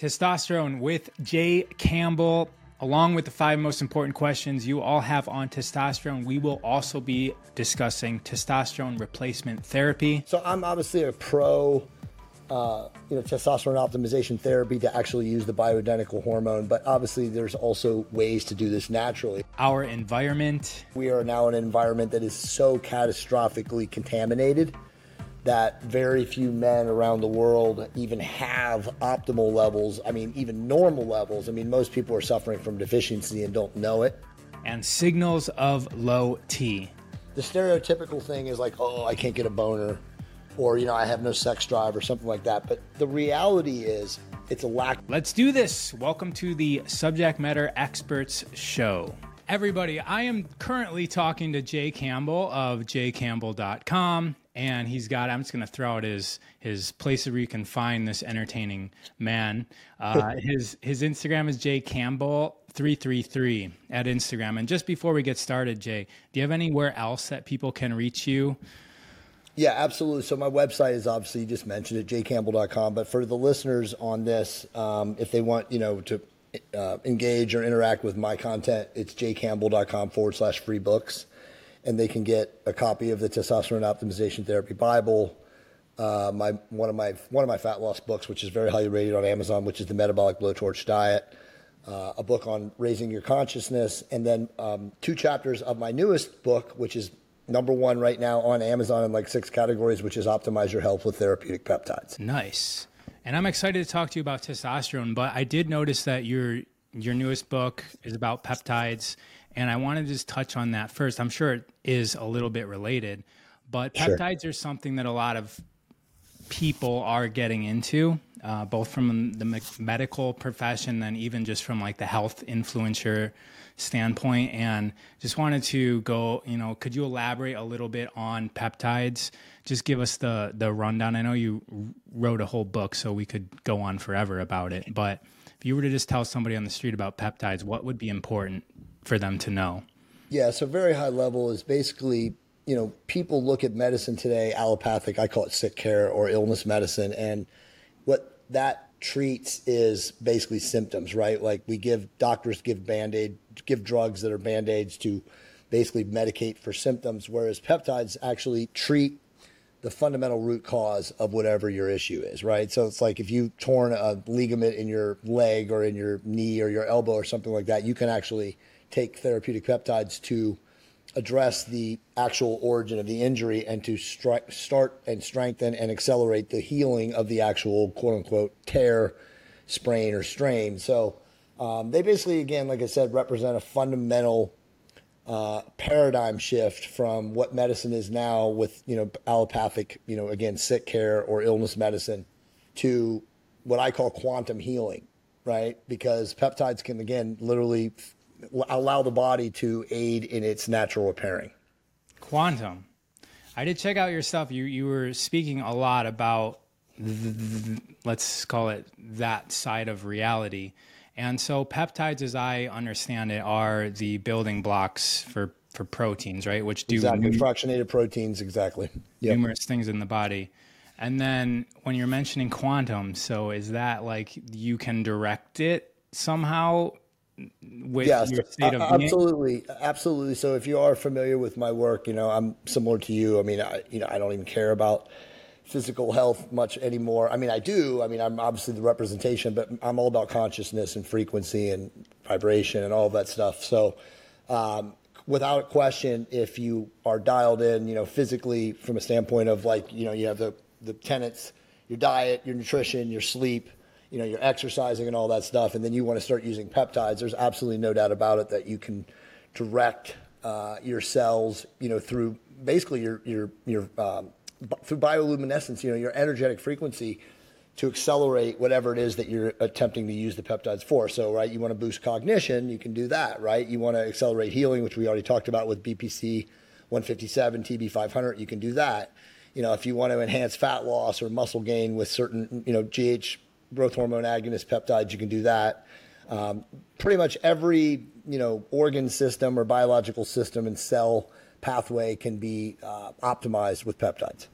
Testosterone with Jay Campbell. Along with the five most important questions you all have on testosterone, we will also be discussing testosterone replacement therapy. So I'm obviously a pro, uh, you know, testosterone optimization therapy to actually use the bioidentical hormone, but obviously there's also ways to do this naturally. Our environment. We are now in an environment that is so catastrophically contaminated that very few men around the world even have optimal levels. I mean, even normal levels. I mean, most people are suffering from deficiency and don't know it. And signals of low T. The stereotypical thing is like, oh, I can't get a boner, or, you know, I have no sex drive, or something like that. But the reality is, it's a lack. Let's do this. Welcome to the Subject Matter Experts Show. Everybody, I am currently talking to Jay Campbell of jaycampbell.com and he's got i'm just going to throw out his his place where you can find this entertaining man. Uh, his his instagram is jay campbell 333 at instagram. And just before we get started jay do you have anywhere else that people can reach you? Yeah absolutely. So my website is obviously you just mentioned it jaycampbell.com but for the listeners on this um, if they want you know to uh, engage or interact with my content it's jaycampbell.com forward slash free books and they can get a copy of the Testosterone Optimization Therapy Bible, uh, my one of my one of my fat loss books, which is very highly rated on Amazon, which is the Metabolic Blowtorch Diet, uh, a book on raising your consciousness, and then um, two chapters of my newest book, which is number one right now on Amazon in like six categories, which is Optimize Your Health with Therapeutic Peptides. Nice. And I'm excited to talk to you about testosterone, but I did notice that your your newest book is about peptides and I want to just touch on that first. I'm sure it is a little bit related, but sure. peptides are something that a lot of people are getting into, uh, both from the medical profession and even just from like the health influencer standpoint. And just wanted to go, you know, could you elaborate a little bit on peptides? Just give us the the rundown. I know you wrote a whole book, so we could go on forever about it. But if you were to just tell somebody on the street about peptides, what would be important for them to know? Yeah, so very high level is basically, you know, people look at medicine today, allopathic, I call it sick care or illness medicine, and what that treats is basically symptoms, right? Like we give doctors give band-aid, give drugs that are band-aids to basically medicate for symptoms, whereas peptides actually treat the fundamental root cause of whatever your issue is, right? So it's like if you torn a ligament in your leg or in your knee or your elbow or something like that, you can actually take therapeutic peptides to address the actual origin of the injury and to stri- start and strengthen and accelerate the healing of the actual quote unquote tear, sprain, or strain. So um, they basically, again, like I said, represent a fundamental uh, paradigm shift from what medicine is now with you know allopathic, you know, again, sick care or illness medicine to what I call quantum healing, right? Because peptides can again literally allow the body to aid in its natural repairing. Quantum. I did check out your stuff. You you were speaking a lot about let's call it that side of reality. And so peptides, as I understand it, are the building blocks for for proteins, right? Which do exactly fractionated proteins, exactly. Yep. Numerous things in the body. And then when you're mentioning quantum, so is that like you can direct it somehow with yes, your state of absolutely, absolutely. So if you are familiar with my work, you know I'm similar to you. I mean, I, you know, I don't even care about physical health much anymore. I mean, I do. I mean, I'm obviously the representation, but I'm all about consciousness and frequency and vibration and all that stuff. So, um, without a question, if you are dialed in, you know, physically from a standpoint of like, you know, you have the the tenets, your diet, your nutrition, your sleep you know, you're exercising and all that stuff, and then you want to start using peptides, there's absolutely no doubt about it that you can direct uh, your cells, you know, through basically your your your um, through bioluminescence, you know, your energetic frequency to accelerate whatever it is that you're attempting to use the peptides for. So, right, you want to boost cognition, you can do that, right? You want to accelerate healing, which we already talked about with BPC 157, TB 500, you can do that. You know, if you want to enhance fat loss or muscle gain with certain, you know, GH growth hormone agonist peptides, you can do that. Um, pretty much every you know organ system or biological system and cell pathway can be uh, optimized with peptides.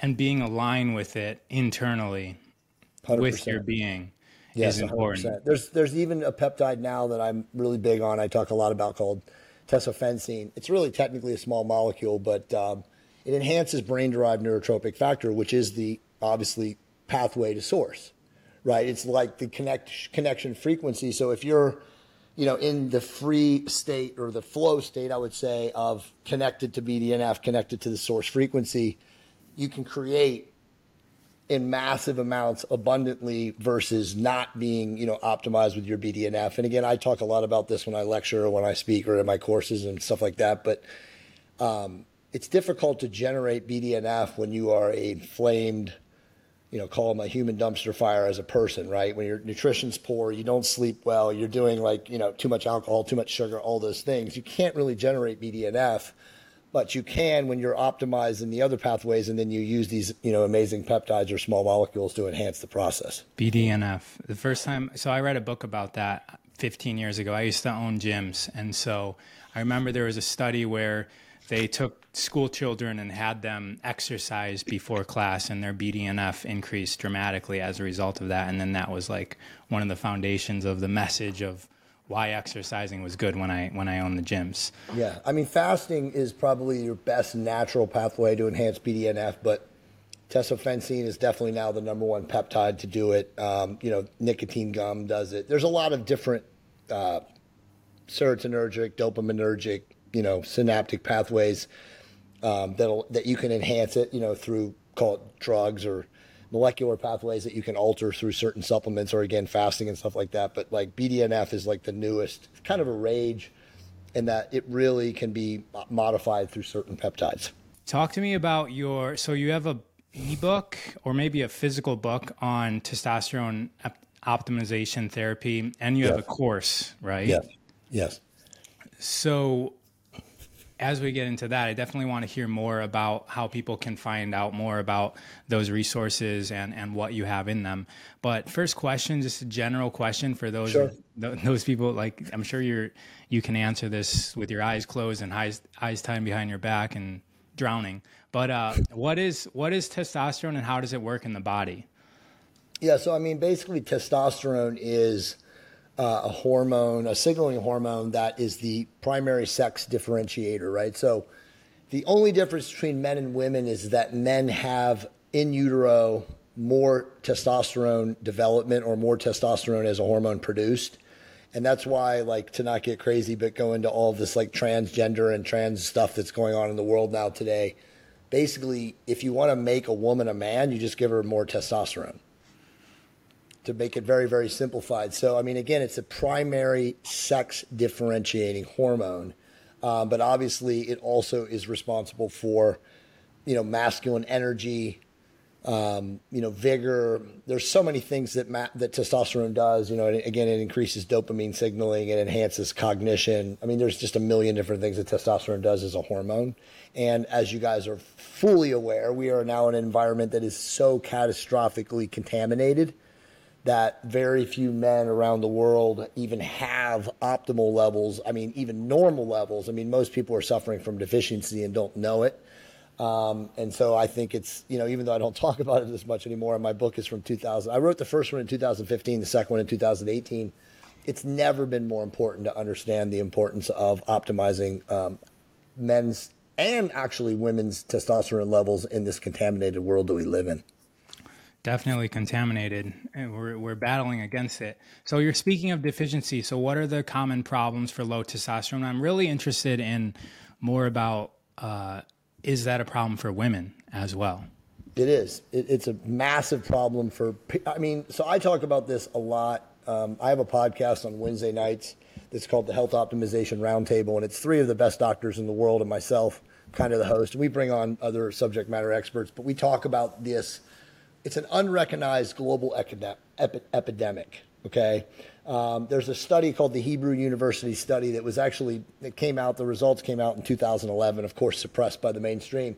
And being aligned with it internally with 100%. your being Yes, is important. 100%. There's there's even a peptide now that I'm really big on. I talk a lot about called tesofensine. It's really technically a small molecule, but um, it enhances brain-derived neurotrophic factor, which is the obviously pathway to source, right? It's like the connect connection frequency. So if you're you know, in the free state or the flow state, I would say, of connected to BDNF, connected to the source frequency, you can create in massive amounts abundantly versus not being, you know, optimized with your BDNF. And again, I talk a lot about this when I lecture or when I speak or in my courses and stuff like that. But um, it's difficult to generate BDNF when you are a inflamed, you know, call them a human dumpster fire as a person, right? When your nutrition's poor, you don't sleep well, you're doing like, you know, too much alcohol, too much sugar, all those things. You can't really generate BDNF but you can when you're optimized in the other pathways and then you use these you know amazing peptides or small molecules to enhance the process BDNF. The first time, so I read a book about that 15 years ago. I used to own gyms. And so I remember there was a study where they took school children and had them exercise before class, and their BDNF increased dramatically as a result of that. And then that was like one of the foundations of the message of why exercising was good when I when I owned the gyms. yeah i mean fasting is probably your best natural pathway to enhance bdnf but tesofensine is definitely now the number one peptide to do it um, you know nicotine gum does it there's a lot of different uh, serotonergic dopaminergic you know synaptic pathways um, that'll that you can enhance it you know through call it drugs or molecular pathways that you can alter through certain supplements or again fasting and stuff like that. But like bdnf is like the newest it's kind of a rage in that it really can be modified through certain peptides. Talk to me about your so you have a ebook or maybe a physical book on testosterone op- optimization therapy and you have a course, right? yes. Yes. So as we get into that, I definitely want to hear more about how people can find out more about those resources and, and what you have in them. But first question, just a general question for those Sure. th- those people. Like I'm sure you're you can answer this with your eyes closed and eyes eyes tied behind your back and drowning. But uh, what is what is testosterone and how does it work in the body? Yeah, so I mean, basically, testosterone is uh, a hormone, a signaling hormone that is the primary sex differentiator, right? So the only difference between men and women is that men have in utero more testosterone development or more testosterone as a hormone produced. And that's why, like, to not get crazy, but go into all this like transgender and trans stuff that's going on in the world now today. Basically, if you want to make a woman a man, you just give her more testosterone to make it very, very simplified. So, I mean, again, it's a primary sex differentiating hormone, um, but obviously it also is responsible for, you know, masculine energy, um, you know, vigor. There's so many things that ma- that testosterone does. You know, and again, it increases dopamine signaling, it enhances cognition. I mean, there's just a million different things that testosterone does as a hormone. And as you guys are fully aware, we are now in an environment that is so catastrophically contaminated that very few men around the world even have optimal levels. I mean, even normal levels. I mean, most people are suffering from deficiency and don't know it. Um, and so I think it's, you know, even though I don't talk about it as much anymore, my book is from 2000. I wrote the first one in 2015, the second one in 2018. It's never been more important to understand the importance of optimizing um, men's and actually women's testosterone levels in this contaminated world that we live in. Definitely contaminated, and we're we're battling against it. So you're speaking of deficiency. So what are the common problems for low testosterone? I'm really interested in more about uh, is that a problem for women as well? It is. It, it's a massive problem for. I mean, so I talk about this a lot. Um, I have a podcast on Wednesday nights that's called the Health Optimization Roundtable, and it's three of the best doctors in the world and myself, kind of the host. We bring on other subject matter experts, but we talk about this. It's an unrecognized global epidem- epi- epidemic. Okay, um, there's a study called the Hebrew University study that was actually that came out. The results came out in 2011, of course, suppressed by the mainstream.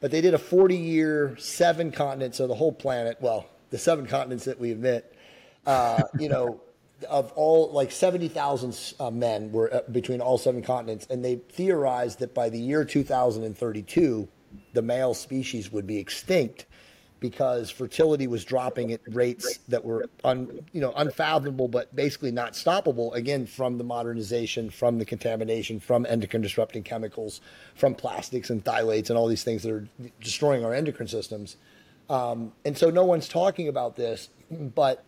But they did a 40 year, seven continents, so the whole planet, well, the seven continents that we admit, uh, you know, of all like 70,000 uh, men were uh, between all seven continents. And they theorized that by the year 2032, the male species would be extinct because fertility was dropping at rates that were un, you know unfathomable, but basically not stoppable. Again, from the modernization, from the contamination, from endocrine disrupting chemicals, from plastics and phthalates and all these things that are destroying our endocrine systems. Um, and so no one's talking about this, but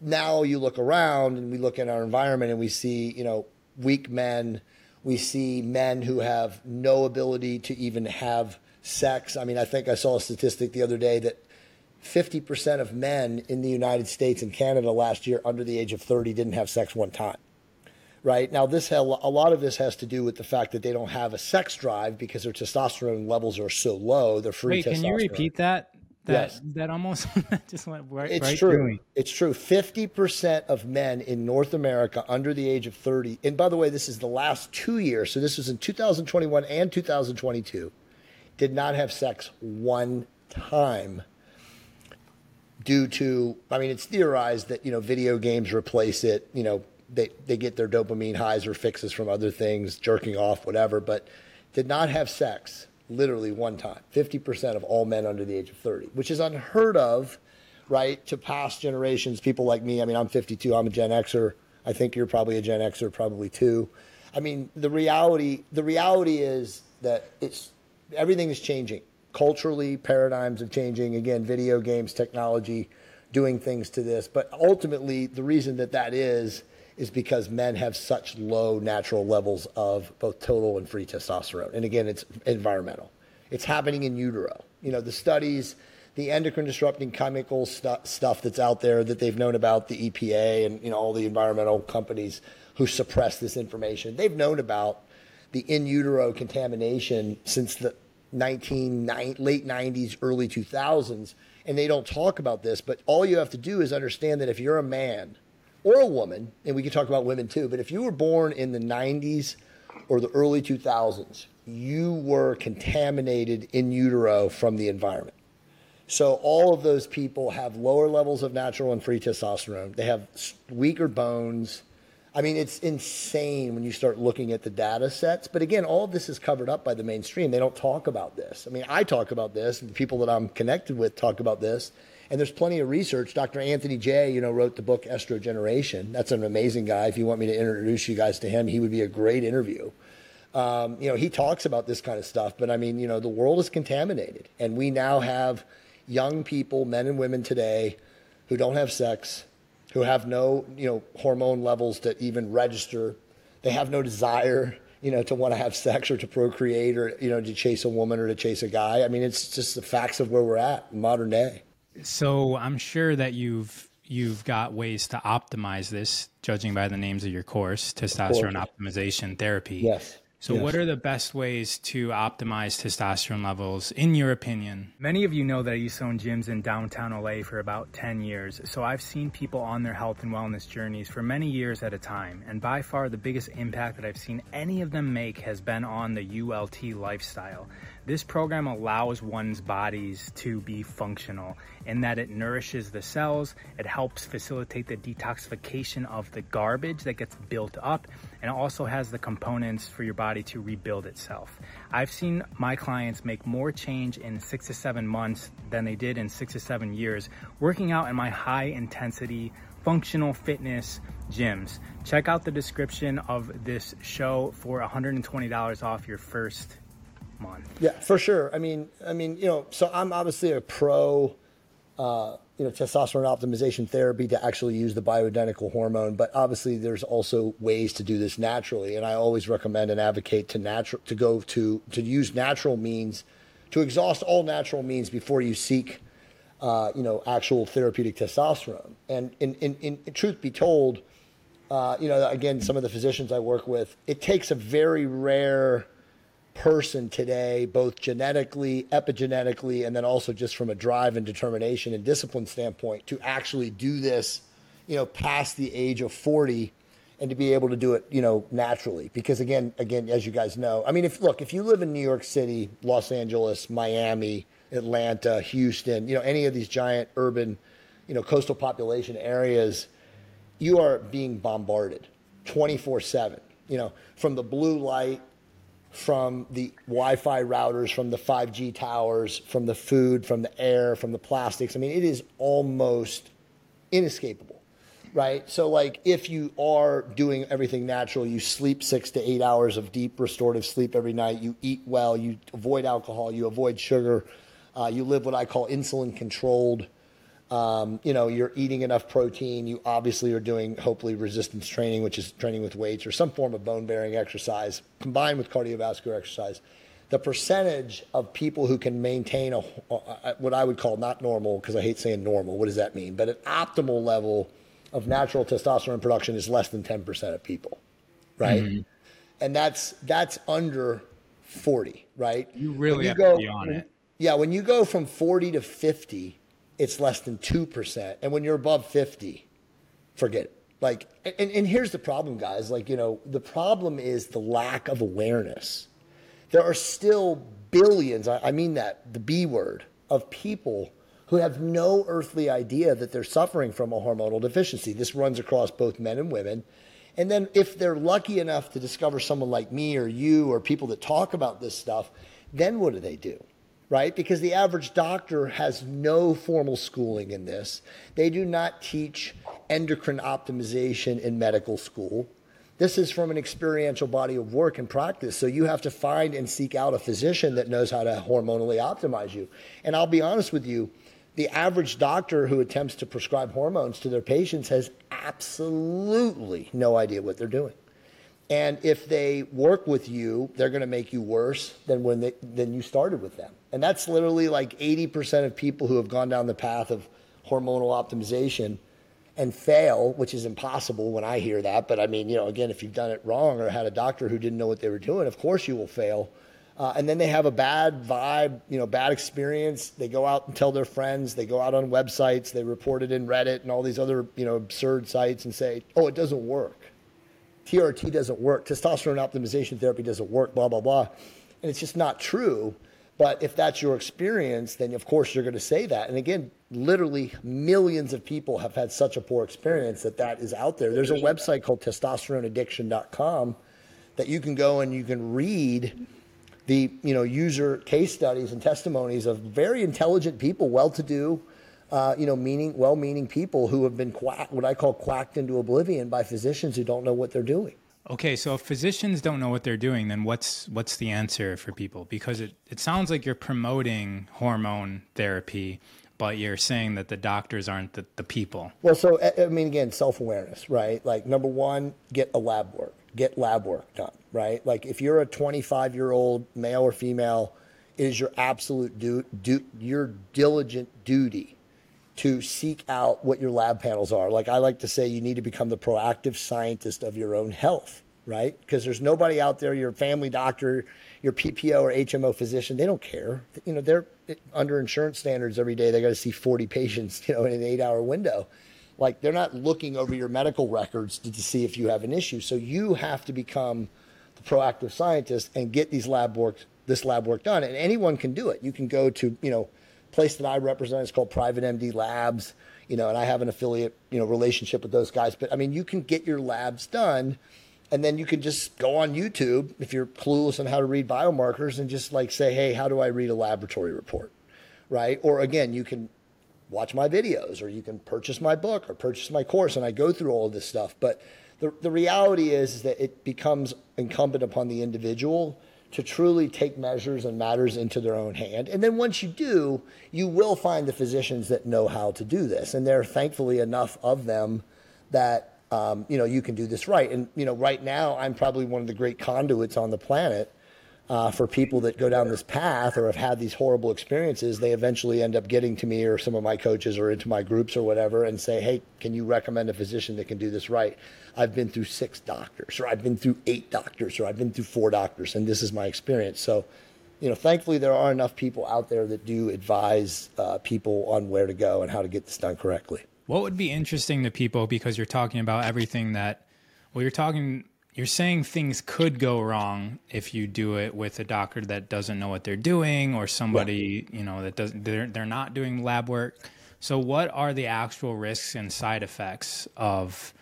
now you look around and we look in our environment and we see you know weak men. We see men who have no ability to even have sex. I mean, I think I saw a statistic the other day that 50% of men in the United States and Canada last year under the age of 30 didn't have sex one time. Right now, this hell a lot of this has to do with the fact that they don't have a sex drive because their testosterone levels are so low. They're free. Wait, can you repeat that? That, yes. that almost just went right. It's right true. It's true. Fifty percent of men in North America under the age of thirty, and by the way, this is the last two years. So this was in 2021 and 2022 did not have sex one time due to I mean it's theorized that you know video games replace it you know they they get their dopamine highs or fixes from other things jerking off whatever but did not have sex literally one time. 50% of all men under the age of 30 which is unheard of right to past generations people like me. I mean I'm 52 I'm a Gen Xer. I think you're probably a Gen Xer probably too. I mean the reality the reality is that it's everything is changing culturally. Paradigms are changing. Again, video games, technology, doing things to this. But ultimately, the reason that that is is because men have such low natural levels of both total and free testosterone. And again, it's environmental. It's happening in utero. You know, the studies, the endocrine disrupting chemical stu- stuff that's out there that they've known about, the EPA and you know all the environmental companies who suppress this information. They've known about the in utero contamination since the 19 late 90s, early 2000s, and they don't talk about this. But all you have to do is understand that if you're a man or a woman, and we can talk about women too, but if you were born in the 90s or the early 2000s, you were contaminated in utero from the environment. So all of those people have lower levels of natural and free testosterone. They have weaker bones I mean, it's insane when you start looking at the data sets. But again, all of this is covered up by the mainstream. They don't talk about this. I mean, I talk about this, and the people that I'm connected with talk about this. And there's plenty of research. Dr. Anthony Jay, you know, wrote the book Estrogeneration. That's an amazing guy. If you want me to introduce you guys to him, he would be a great interview. Um, you know, he talks about this kind of stuff. But I mean, you know, the world is contaminated, and we now have young people, men and women today, who don't have sex, who have no, you know, hormone levels that even register. They have no desire, you know, to want to have sex or to procreate or, you know, to chase a woman or to chase a guy. I mean, it's just the facts of where we're at modern day. So I'm sure that you've you've got ways to optimize this, judging by the names of your course, testosterone optimization therapy. Yes. So, yes. what are the best ways to optimize testosterone levels, in your opinion? Many of you know that I used to own gyms in downtown LA for about 10 years. So, I've seen people on their health and wellness journeys for many years at a time. And by far, the biggest impact that I've seen any of them make has been on the ULT lifestyle. This program allows one's bodies to be functional in that it nourishes the cells, it helps facilitate the detoxification of the garbage that gets built up, and it also has the components for your body to rebuild itself. I've seen my clients make more change in six to seven months than they did in six to seven years working out in my high intensity functional fitness gyms. Check out the description of this show for $120 off your first Yeah, for sure. I mean, I mean, you know, so I'm obviously a pro, uh, you know, testosterone optimization therapy to actually use the bioidentical hormone, but obviously there's also ways to do this naturally, and I always recommend and advocate to natural to go to to use natural means, to exhaust all natural means before you seek. Uh, you know, actual therapeutic testosterone. And in, in, in, in truth be told, uh, you know, again, some of the physicians I work with, it takes a very rare person today, both genetically, epigenetically, and then also just from a drive and determination and discipline standpoint, to actually do this, you know, past the age of 40 and to be able to do it, you know, naturally. Because again, again, as you guys know, I mean, if look, if you live in New York City, Los Angeles, Miami, Atlanta, Houston, you know, any of these giant urban, you know, coastal population areas, you are being bombarded 24 7, you know, from the blue light from the Wi-Fi routers, from the 5G towers, from the food, from the air, from the plastics. I mean, it is almost inescapable, right? So, like, if you are doing everything natural, you sleep six to eight hours of deep restorative sleep every night, you eat well, you avoid alcohol, you avoid sugar, uh, you live what I call insulin controlled um, you know, you're eating enough protein. You obviously are doing hopefully resistance training, which is training with weights or some form of bone bearing exercise combined with cardiovascular exercise. The percentage of people who can maintain a, what I would call not normal, because I hate saying normal, what does that mean? But an optimal level of natural testosterone production is less than 10% of people, right? Mm-hmm. And that's that's under 40, right? You really you have go, to be on it. Yeah, when you go from 40 to 50, it's less than 2%. And when you're above 50, forget it. Like, and, and here's the problem, guys. Like, you know, the problem is the lack of awareness. There are still billions, I, I mean that, the B word, of people who have no earthly idea that they're suffering from a hormonal deficiency. This runs across both men and women. And then if they're lucky enough to discover someone like me or you or people that talk about this stuff, then what do they do? Right? Because the average doctor has no formal schooling in this. They do not teach endocrine optimization in medical school. This is from an experiential body of work and practice. So you have to find and seek out a physician that knows how to hormonally optimize you. And I'll be honest with you, the average doctor who attempts to prescribe hormones to their patients has absolutely no idea what they're doing. And if they work with you, they're going to make you worse than when they, than you started with them. And that's literally like 80% of people who have gone down the path of hormonal optimization and fail, which is impossible when I hear that. But I mean, you know, again, if you've done it wrong or had a doctor who didn't know what they were doing, of course you will fail. Uh, and then they have a bad vibe, you know, bad experience. They go out and tell their friends. They go out on websites. They report it in Reddit and all these other, you know, absurd sites and say, "Oh, it doesn't work." TRT doesn't work, testosterone optimization therapy doesn't work, blah, blah, blah. And it's just not true. But if that's your experience, then of course you're going to say that. And again, literally millions of people have had such a poor experience that that is out there. There's a website called testosteroneaddiction.com that you can go and you can read the you know user case studies and testimonies of very intelligent people, well-to-do, uh, you know, meaning, well-meaning people who have been what I call quacked into oblivion by physicians who don't know what they're doing. Okay, so if physicians don't know what they're doing, then what's what's the answer for people? Because it, it sounds like you're promoting hormone therapy, but you're saying that the doctors aren't the, the people. Well, so I mean, again, self awareness, right? Like number one, get a lab work, get lab work done, right? Like if you're a 25 year old male or female, it is your absolute do, do your diligent duty to seek out what your lab panels are. Like I like to say, you need to become the proactive scientist of your own health, right? Because there's nobody out there, your family doctor, your PPO or HMO physician, they don't care. You know, they're under insurance standards every day. They got to see 40 patients, you know, in an eight hour window. Like they're not looking over your medical records to, to see if you have an issue. So you have to become the proactive scientist and get these lab work, this lab work done. And anyone can do it. You can go to, you know, place that I represent is called Private MD Labs, you know, and I have an affiliate, you know, relationship with those guys. But I mean, you can get your labs done and then you can just go on YouTube if you're clueless on how to read biomarkers and just like say, hey, how do I read a laboratory report? Right? Or again, you can watch my videos or you can purchase my book or purchase my course and I go through all of this stuff. But the, the reality is, is that it becomes incumbent upon the individual to truly take measures and matters into their own hand. And then once you do, you will find the physicians that know how to do this. And there are thankfully enough of them that um, you know you can do this right. And you know, right now I'm probably one of the great conduits on the planet uh, for people that go down this path or have had these horrible experiences, they eventually end up getting to me or some of my coaches or into my groups or whatever and say, hey, can you recommend a physician that can do this right? I've been through six doctors, or I've been through eight doctors, or I've been through four doctors, and this is my experience. So, you know, thankfully, there are enough people out there that do advise uh, people on where to go and how to get this done correctly. What would be interesting to people because you're talking about everything that, well, you're talking you're saying things could go wrong if you do it with a doctor that doesn't know what they're doing or somebody you know that doesn't they're, they're not doing lab work. So what are the actual risks and side effects of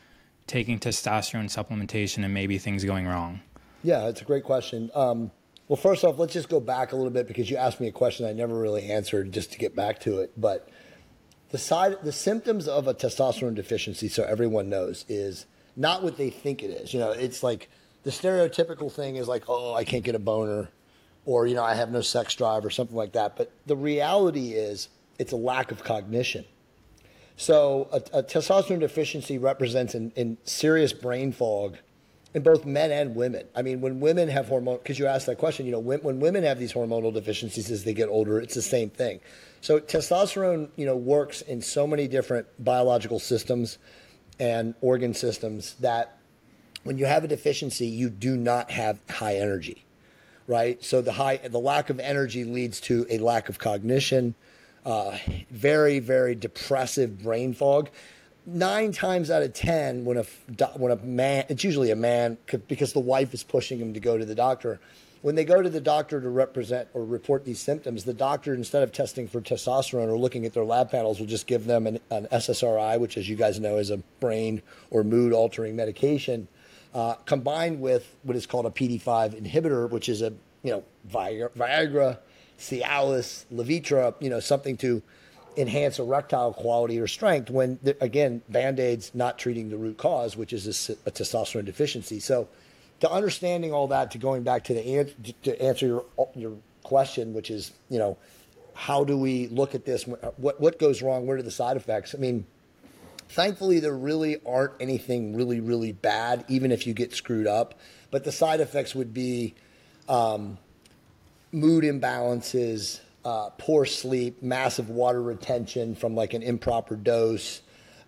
taking testosterone supplementation and maybe things going wrong? Yeah it's a great question. Um, Well, first off, let's just go back a little bit because you asked me a question I never really answered just to get back to it. But the side the symptoms of a testosterone deficiency, so everyone knows, is not what they think it is. You know, it's like the stereotypical thing is like, oh, I can't get a boner, or you know, I have no sex drive, or something like that. But the reality is, it's a lack of cognition. So a, a testosterone deficiency represents in, in serious brain fog in both men and women. I mean, when women have hormone, because you asked that question, you know, when, when women have these hormonal deficiencies as they get older, it's the same thing. So testosterone, you know, works in so many different biological systems and organ systems that when you have a deficiency, you do not have high energy, right? So the high, the lack of energy leads to a lack of cognition, uh, very, very depressive brain fog. Nine times out of ten, when a when a man, it's usually a man because the wife is pushing him to go to the doctor. When they go to the doctor to represent or report these symptoms, the doctor, instead of testing for testosterone or looking at their lab panels, will just give them an, an SSRI, which, as you guys know, is a brain or mood altering medication, uh, combined with what is called a PD5 inhibitor, which is a you know Viagra, Viagra Cialis, Levitra, you know, something to enhance erectile quality or strength when, again, band aids not treating the root cause, which is a, a, testosterone deficiency. So, to understanding all that, to going back to the to answer your your question, which is, you know, how do we look at this? What what goes wrong? What are the side effects? I mean, thankfully, there really aren't anything really really bad, even if you get screwed up. But the side effects would be um, mood imbalances, uh, poor sleep, massive water retention from like an improper dose,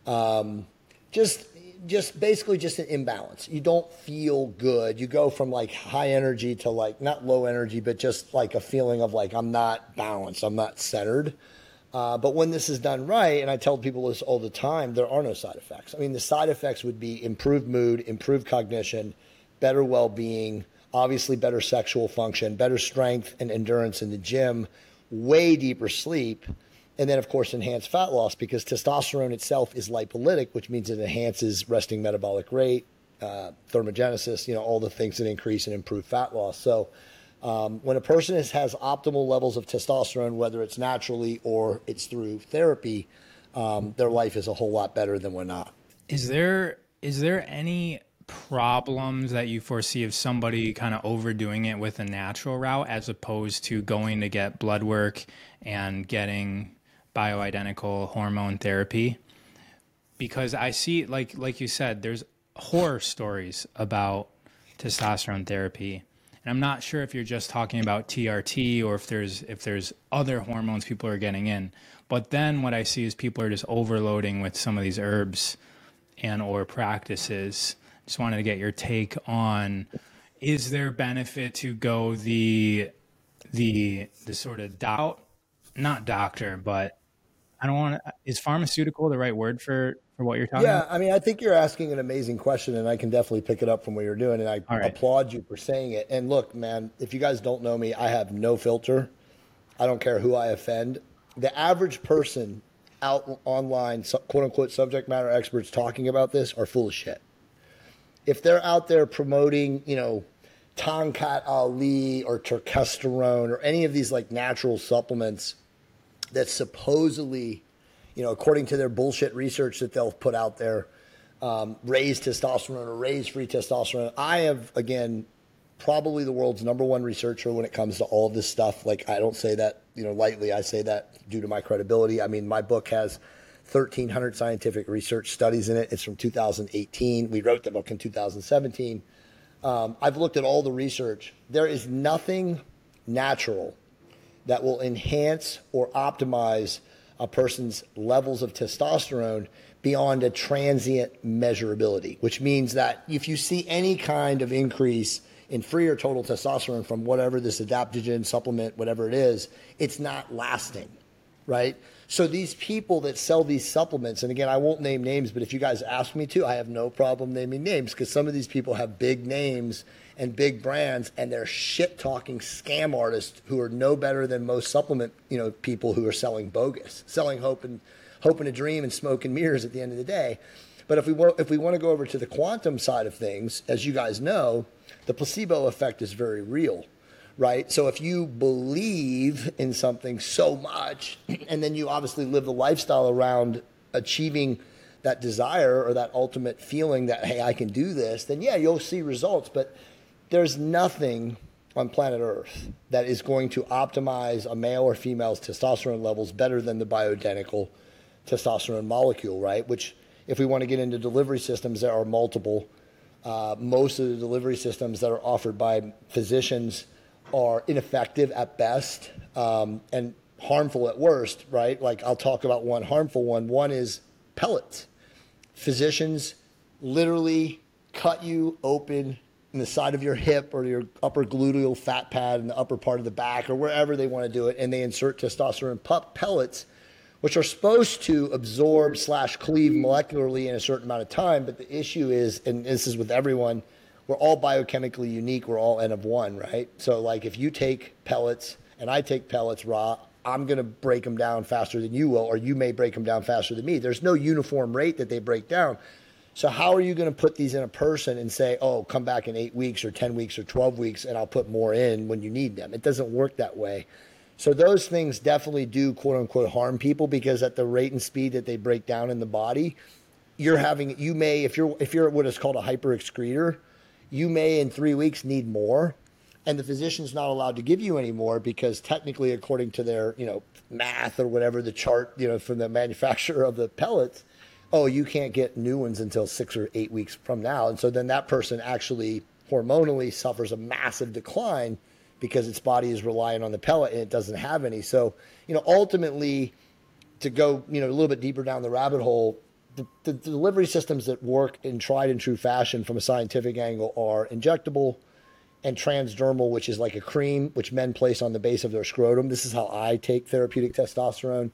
um, just just basically just an imbalance. You don't feel good. You go from like high energy to like not low energy, but just like a feeling of like I'm not balanced, I'm not centered. Uh, but when this is done right, and I tell people this all the time, there are no side effects. I mean, the side effects would be improved mood, improved cognition, better well being, obviously better sexual function, better strength and endurance in the gym, way deeper sleep, and then of course enhanced fat loss because testosterone itself is lipolytic, which means it enhances resting metabolic rate, uh, thermogenesis, you know, all the things that increase and improve fat loss. So um, when a person is, has optimal levels of testosterone, whether it's naturally or it's through therapy, um, their life is a whole lot better than when not. Is there is there any problems that you foresee of somebody kind of overdoing it with a natural route as opposed to going to get blood work and getting bioidentical hormone therapy because i see like like you said there's horror stories about testosterone therapy. And i'm not sure if you're just talking about trt or if there's if there's other hormones people are getting in. But then what i see is people are just overloading with some of these herbs and or practices. Just wanted to get your take on is there benefit to go the the the sort of doubt not doctor but i don't want to is pharmaceutical the right word for for what you're talking yeah about? i mean i think you're asking an amazing question and i can definitely pick it up from what you're doing and i right. applaud you for saying it and look man if you guys don't know me i have no filter i don't care who i offend the average person out online quote unquote subject matter experts talking about this are full of shit if they're out there promoting, you know, Tongkat Ali or testosterone or any of these like natural supplements that supposedly, you know, according to their bullshit research that they'll put out there, um, raise testosterone or raise free testosterone. I have, again, probably the world's number one researcher when it comes to all this stuff. Like, I don't say that, you know, lightly. I say that due to my credibility. I mean, my book has 1,300 scientific research studies in it. It's from 2018. We wrote the book in 2017. Um, I've looked at all the research. There is nothing natural that will enhance or optimize a person's levels of testosterone beyond a transient measurability, which means that if you see any kind of increase in free or total testosterone from whatever this adaptogen supplement, whatever it is, it's not lasting, right? So these people that sell these supplements, and again, I won't name names, but if you guys ask me to, I have no problem naming names because some of these people have big names and big brands, and they're shit talking scam artists who are no better than most supplement, you know, people who are selling bogus, selling hope and hope and a dream and smoke and mirrors at the end of the day. But if we want, if we want to go over to the quantum side of things, as you guys know, the placebo effect is very real right? So if you believe in something so much, and then you obviously live the lifestyle around achieving that desire or that ultimate feeling that, hey, I can do this, then yeah, you'll see results. But there's nothing on planet Earth that is going to optimize a male or female's testosterone levels better than the bioidentical testosterone molecule, right? Which, if we want to get into delivery systems, there are multiple. Uh, most of the delivery systems that are offered by physicians are ineffective at best um, and harmful at worst, right? Like I'll talk about one harmful one. One is pellets. Physicians literally cut you open in the side of your hip or your upper gluteal fat pad in the upper part of the back or wherever they want to do it, and they insert testosterone pellets, which are supposed to absorb slash cleave molecularly in a certain amount of time. But the issue is, and this is with everyone, we're all biochemically unique. We're all N of one, right? So like if you take pellets and I take pellets raw, I'm going to break them down faster than you will, or you may break them down faster than me. There's no uniform rate that they break down. So how are you going to put these in a person and say, "Oh, come back in 8 weeks or 10 weeks or 12 weeks and I'll put more in when you need them?" It doesn't work that way. So those things definitely do quote unquote harm people because at the rate and speed that they break down in the body, you're having you may if you're if you're what is called a hyper excreter, you may in 3 weeks need more and the physician's not allowed to give you any more because technically according to their you know math or whatever the chart you know from the manufacturer of the pellets oh you can't get new ones until six or eight weeks from now and so then that person actually hormonally suffers a massive decline because its body is relying on the pellet and it doesn't have any so you know ultimately to go you know a little bit deeper down the rabbit hole the, the delivery systems that work in tried and true fashion from a scientific angle are injectable and transdermal, which is like a cream which men place on the base of their scrotum. This is how I take therapeutic testosterone.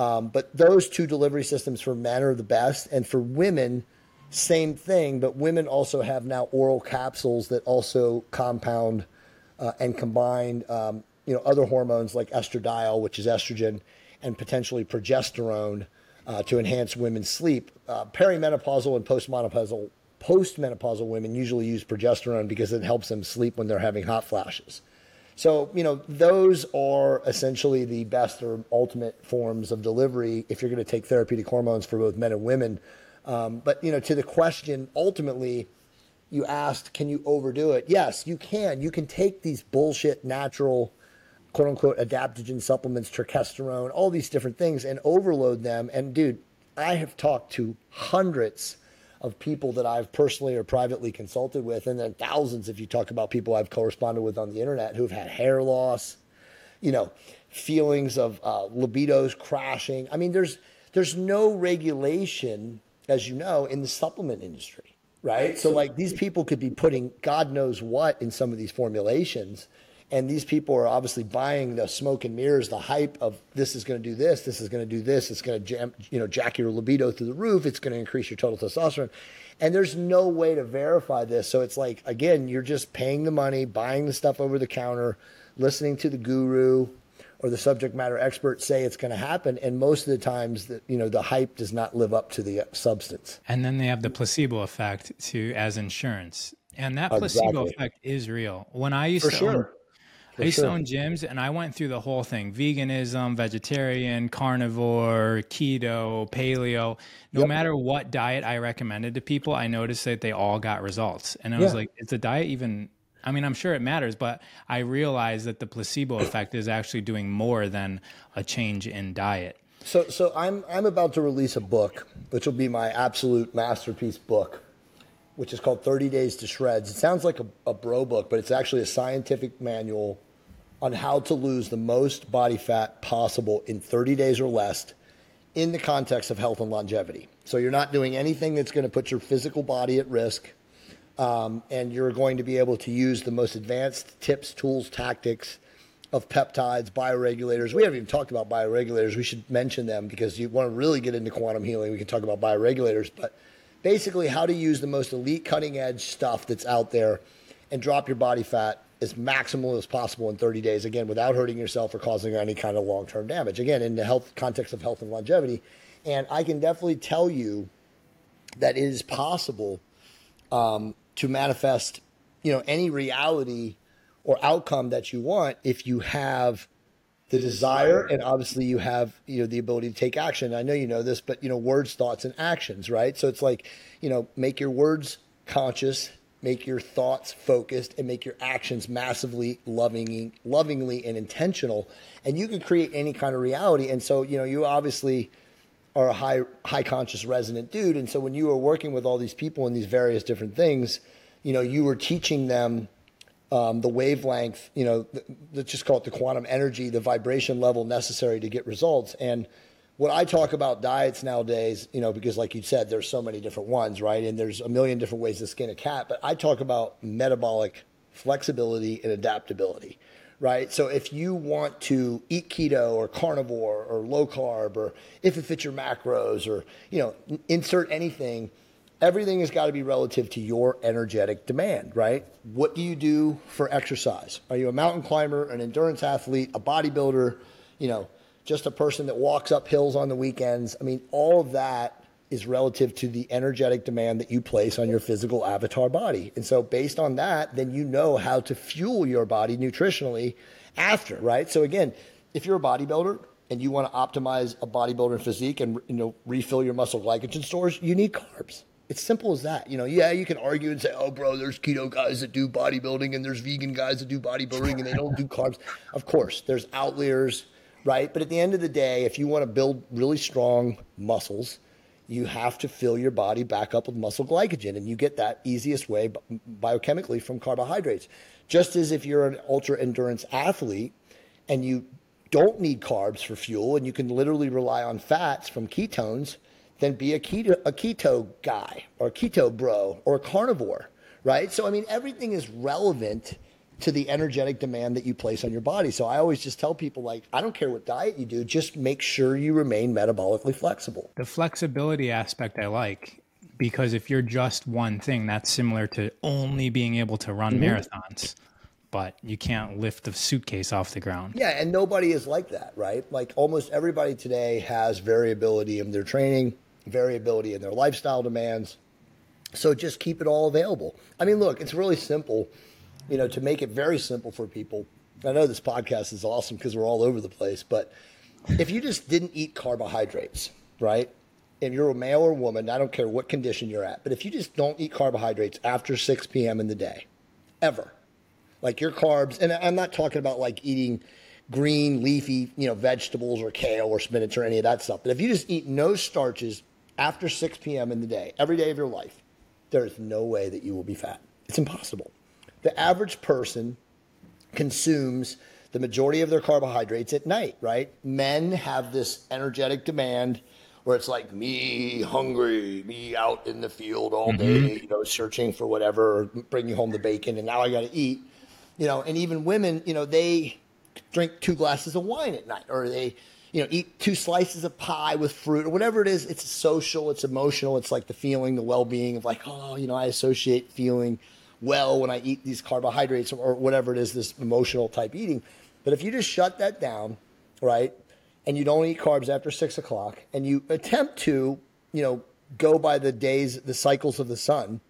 Um, but those two delivery systems for men are the best, and for women, same thing. But women also have now oral capsules that also compound uh, and combine, um, you know, other hormones like estradiol, which is estrogen, and potentially progesterone uh, to enhance women's sleep. Uh, perimenopausal and postmenopausal postmenopausal women usually use progesterone because it helps them sleep when they're having hot flashes. So, you know, those are essentially the best or ultimate forms of delivery if you're going to take therapeutic hormones for both men and women. Um, but, you know, to the question, ultimately, you asked, can you overdo it? Yes, you can. You can take these bullshit natural, quote unquote, adaptogen supplements, turkesterone, all these different things and overload them. And, dude, I have talked to hundreds of people that I've personally or privately consulted with, and then thousands if you talk about people I've corresponded with on the internet who've had hair loss, you know, feelings of uh, libidos crashing. I mean, there's there's no regulation, as you know, in the supplement industry, right? So like these people could be putting God knows what in some of these formulations and these people are obviously buying the smoke and mirrors, the hype of this is going to do this, this is going to do this, it's going to jam, you know, jack your libido through the roof, it's going to increase your total testosterone. And there's no way to verify this. So it's like, again, you're just paying the money, buying the stuff over the counter, listening to the guru or the subject matter expert say it's going to happen. And most of the times, that you know, the hype does not live up to the uh, substance. And then they have the placebo effect to as insurance. And that placebo exactly. effect is real. When I used For to sure. own, I used sure. to own gyms and I went through the whole thing veganism, vegetarian, carnivore, keto, paleo. No yep. matter what diet I recommended to people, I noticed that they all got results. And I yeah. was like, is the diet even? I mean, I'm sure it matters, but I realized that the placebo effect is actually doing more than a change in diet. So, so I'm I'm about to release a book, which will be my absolute masterpiece book which is called 30 Days to Shreds. It sounds like a, a bro book, but it's actually a scientific manual on how to lose the most body fat possible in 30 days or less in the context of health and longevity. So you're not doing anything that's going to put your physical body at risk. Um, and you're going to be able to use the most advanced tips, tools, tactics of peptides, bioregulators. We haven't even talked about bioregulators. We should mention them because you want to really get into quantum healing. We can talk about bioregulators, but basically how to use the most elite cutting edge stuff that's out there and drop your body fat as maximal as possible in 30 days again without hurting yourself or causing any kind of long-term damage. Again in the health context of health and longevity. And i can definitely tell you that it is possible um, to manifest you know any reality or outcome that you want if you have the desire. and obviously you have you know the ability to take action. I know you know this but you know words thoughts and actions right? So it's like you know make your words conscious make your thoughts focused and make your actions massively loving lovingly and intentional. And you can create any kind of reality. And so you know you obviously are a high high conscious resonant dude. And so when you were working with all these people in these various different things you know you were teaching them um, the wavelength, you know, let's just call it the quantum energy, the vibration level necessary to get results. And what I talk about diets nowadays, you know, because like you said, there's so many different ones, right? And there's a million different ways to skin a cat, but I talk about metabolic flexibility and adaptability, right? So if you want to eat keto or carnivore or low carb or if it fits your macros or, you know, insert anything, everything has got to be relative to your energetic demand, right? What do you do for exercise? Are you a mountain climber, an endurance athlete, a bodybuilder, you know, just a person that walks up hills on the weekends? I mean, all of that is relative to the energetic demand that you place on your physical avatar body. And so based on that, then you know how to fuel your body nutritionally after, right? So again, if you're a bodybuilder, and you want to optimize a bodybuilder physique and you know refill your muscle glycogen stores, you need carbs. It's simple as that. You know, yeah, you can argue and say, oh, bro, there's keto guys that do bodybuilding and there's vegan guys that do bodybuilding and they don't do carbs. Of course, there's outliers, right? But at the end of the day, if you want to build really strong muscles, you have to fill your body back up with muscle glycogen. And you get that easiest way biochemically from carbohydrates. Just as if you're an ultra endurance athlete and you don't need carbs for fuel and you can literally rely on fats from ketones – then be a keto, a keto guy or a keto bro or a carnivore, right? So, I mean, everything is relevant to the energetic demand that you place on your body. So I always just tell people like I don't care what diet you do, just make sure you remain metabolically flexible. The flexibility aspect I like because if you're just one thing, that's similar to only being able to run mm-hmm. marathons. But you can't lift the suitcase off the ground. Yeah, and nobody is like that, right? Like almost everybody today has variability in their training, variability in their lifestyle demands. So just keep it all available. I mean, look, it's really simple, you know, to make it very simple for people. I know this podcast is awesome because we're all over the place, but if you just didn't eat carbohydrates, right? And you're a male or woman, I don't care what condition you're at, but if you just don't eat carbohydrates after 6 p.m. in the day, ever, like your carbs, and I'm not talking about like eating green, leafy, you know, vegetables or kale or spinach or any of that stuff, but if you just eat no starches after 6 p.m. in the day, every day of your life, there is no way that you will be fat. It's impossible. The average person consumes the majority of their carbohydrates at night, right? Men have this energetic demand where it's like me hungry, me out in the field all day, mm-hmm. you know, searching for whatever, bringing home the bacon, and now I got to eat, you know. And even women, you know, they drink two glasses of wine at night, or they you know, eat two slices of pie with fruit or whatever it is. It's social, it's emotional. It's like the feeling, the well being of like, oh, you know, I associate feeling well when I eat these carbohydrates or whatever it is, this emotional type eating. But if you just shut that down, right, and you don't eat carbs after six o'clock and you attempt to, you know, go by the days, the cycles of the sun,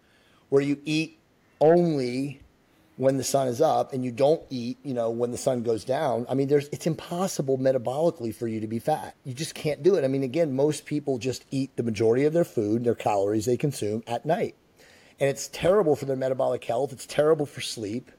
where you eat only when the sun is up and you don't eat, you know, when the sun goes down, I mean, there's it's impossible metabolically for you to be fat. You just can't do it. I mean, again, most people just eat the majority of their food, their calories they consume at night. And it's terrible for their metabolic health. It's terrible for sleep.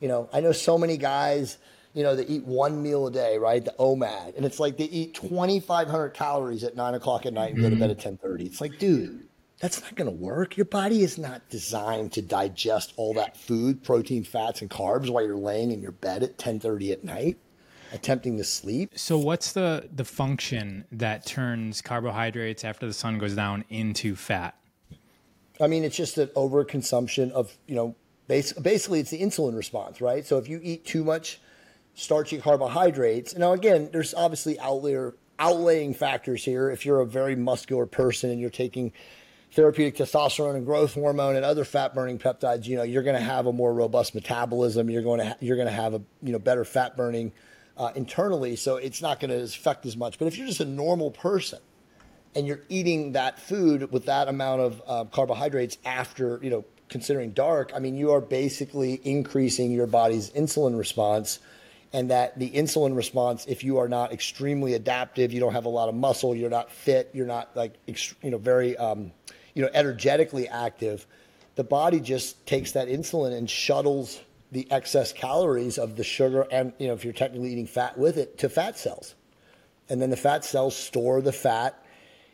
You know, I know so many guys, you know, that eat one meal a day, right? The OMAD. And it's like they eat 2,500 calories at nine o'clock at night and go to bed mm-hmm. at 1030. It's like, dude, that's not going to work. Your body is not designed to digest all that food, protein, fats, and carbs while you're laying in your bed at 10:30 at night, attempting to sleep. So, what's the the function that turns carbohydrates after the sun goes down into fat? I mean, it's just an overconsumption of you know, basically it's the insulin response, right? So if you eat too much starchy carbohydrates, now again, there's obviously outlier outlaying factors here. If you're a very muscular person and you're taking therapeutic testosterone and growth hormone and other fat burning peptides, you know, you're going to have a more robust metabolism. You're going to ha- you're going to have a you know better fat burning uh, internally, so it's not going to affect as much. But if you're just a normal person and you're eating that food with that amount of uh, carbohydrates after you know considering dark, I mean, you are basically increasing your body's insulin response. And that the insulin response, if you are not extremely adaptive, you don't have a lot of muscle, you're not fit, you're not like, you know, very, um, you know, energetically active, the body just takes that insulin and shuttles the excess calories of the sugar and, you know, if you're technically eating fat with it, to fat cells. And then the fat cells store the fat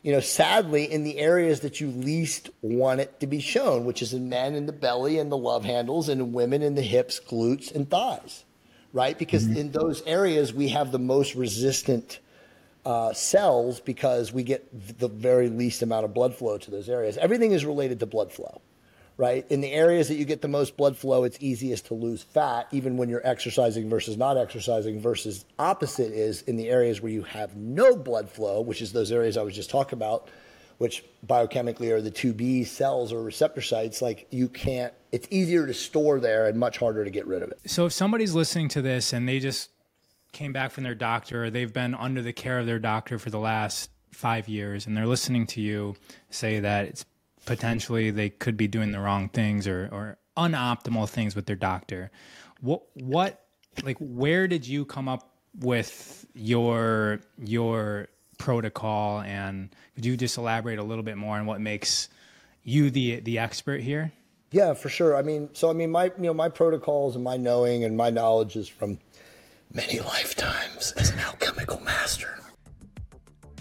you know, sadly, in the areas that you least want it to be shown, which is in men in the belly and the love handles, and in women in the hips, glutes, and thighs, right? Because mm-hmm. in those areas, we have the most resistant uh, cells because we get the very least amount of blood flow to those areas. Everything is related to blood flow right? In the areas that you get the most blood flow, it's easiest to lose fat, even when you're exercising versus not exercising, versus opposite is in the areas where you have no blood flow, which is those areas I was just talking about, which biochemically are the 2B cells or receptor sites, like you can't, it's easier to store there and much harder to get rid of it. So if somebody's listening to this and they just came back from their doctor, or they've been under the care of their doctor for the last five years, and they're listening to you say that it's potentially they could be doing the wrong things or, or unoptimal things with their doctor. What what like where did you come up with your your protocol and could you just elaborate a little bit more on what makes you the the expert here? Yeah, for sure. I mean, so I mean my you know my protocols and my knowing and my knowledge is from many lifetimes as an alchemical master.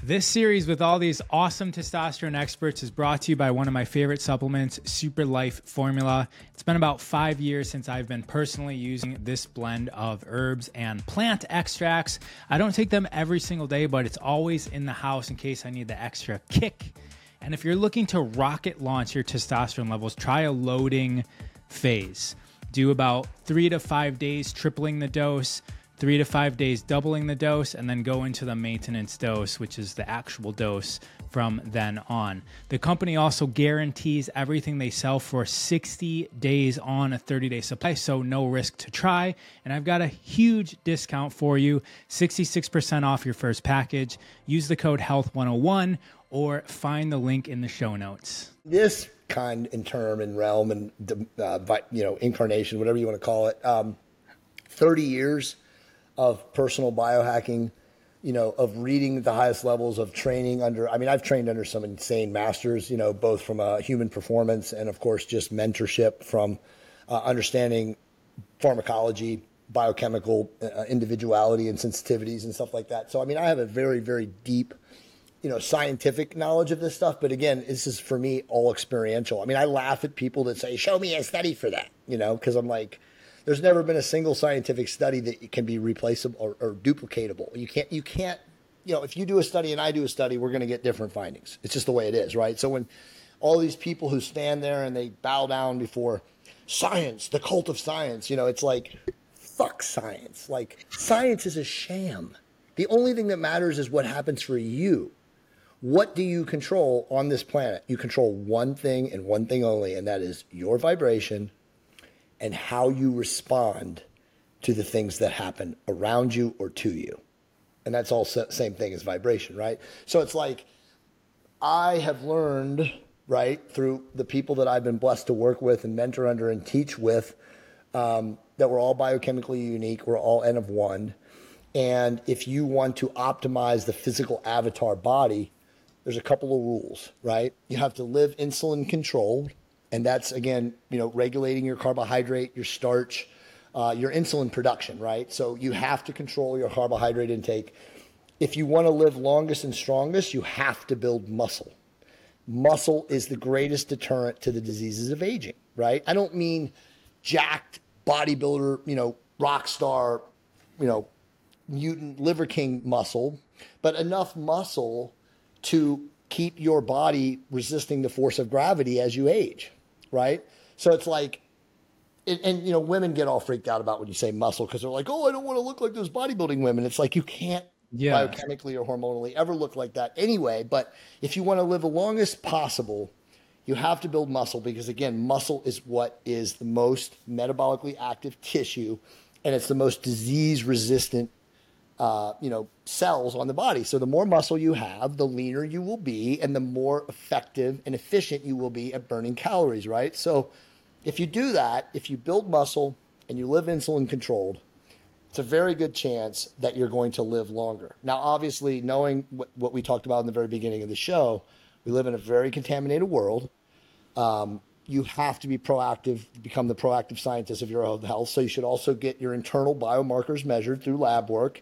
This series with all these awesome testosterone experts is brought to you by one of my favorite supplements, Super Life Formula. It's been about five years since I've been personally using this blend of herbs and plant extracts. I don't take them every single day, but it's always in the house in case I need the extra kick. And if you're looking to rocket launch your testosterone levels, try a loading phase. Do about three to five days, tripling the dose three to five days doubling the dose, and then go into the maintenance dose, which is the actual dose from then on. The company also guarantees everything they sell for 60 days on a 30 day supply, so no risk to try. And I've got a huge discount for you 66% off your first package. Use the code HEALTH101 or find the link in the show notes. This kind and term and realm and uh, you know incarnation, whatever you want to call it, um, 30 years of personal biohacking, you know, of reading the highest levels of training under. I mean, I've trained under some insane masters, you know, both from a human performance and, of course, just mentorship from uh, understanding pharmacology, biochemical uh, individuality, and sensitivities and stuff like that. So, I mean, I have a very, very deep you know scientific knowledge of this stuff but again this is for me all experiential i mean i laugh at people that say show me a study for that you know because i'm like there's never been a single scientific study that can be replaceable or, or duplicatable. You can't, you can't, you know, if you do a study and I do a study, we're going to get different findings. It's just the way it is, right? So when all these people who stand there and they bow down before science, the cult of science, you know, it's like, fuck science. Like, science is a sham. The only thing that matters is what happens for you. What do you control on this planet? You control one thing and one thing only, and that is your vibration, and how you respond to the things that happen around you or to you. And that's all same thing as vibration, right? So it's like I have learned, right, through the people that I've been blessed to work with and mentor under and teach with, um, that we're all biochemically unique. We're all N of one. And if you want to optimize the physical avatar body, there's a couple of rules, right? You have to live insulin controlled and that's again, you know, regulating your carbohydrate, your starch, uh, your insulin production, right? So you have to control your carbohydrate intake. If you want to live longest and strongest, you have to build muscle. Muscle is the greatest deterrent to the diseases of aging, right? I don't mean jacked bodybuilder, you know, rock star, you know, mutant liver king muscle, but enough muscle to keep your body resisting the force of gravity as you age right? So it's like, it, and you know, women get all freaked out about when you say muscle because they're like, "Oh, I don't want to look like those bodybuilding women." It's like you can't yeah. biochemically or hormonally ever look like that anyway. But if you want to live the longest possible, you have to build muscle because again, muscle is what is the most metabolically active tissue, and it's the most disease resistant uh, you know, cells on the body. So the more muscle you have, the leaner you will be, and the more effective and efficient you will be at burning calories, right? So if you do that, if you build muscle and you live insulin controlled, it's a very good chance that you're going to live longer. Now, obviously, knowing what, what we talked about in the very beginning of the show, we live in a very contaminated world. Um, you have to be proactive, become the proactive scientist of your own health. So you should also get your internal biomarkers measured through lab work.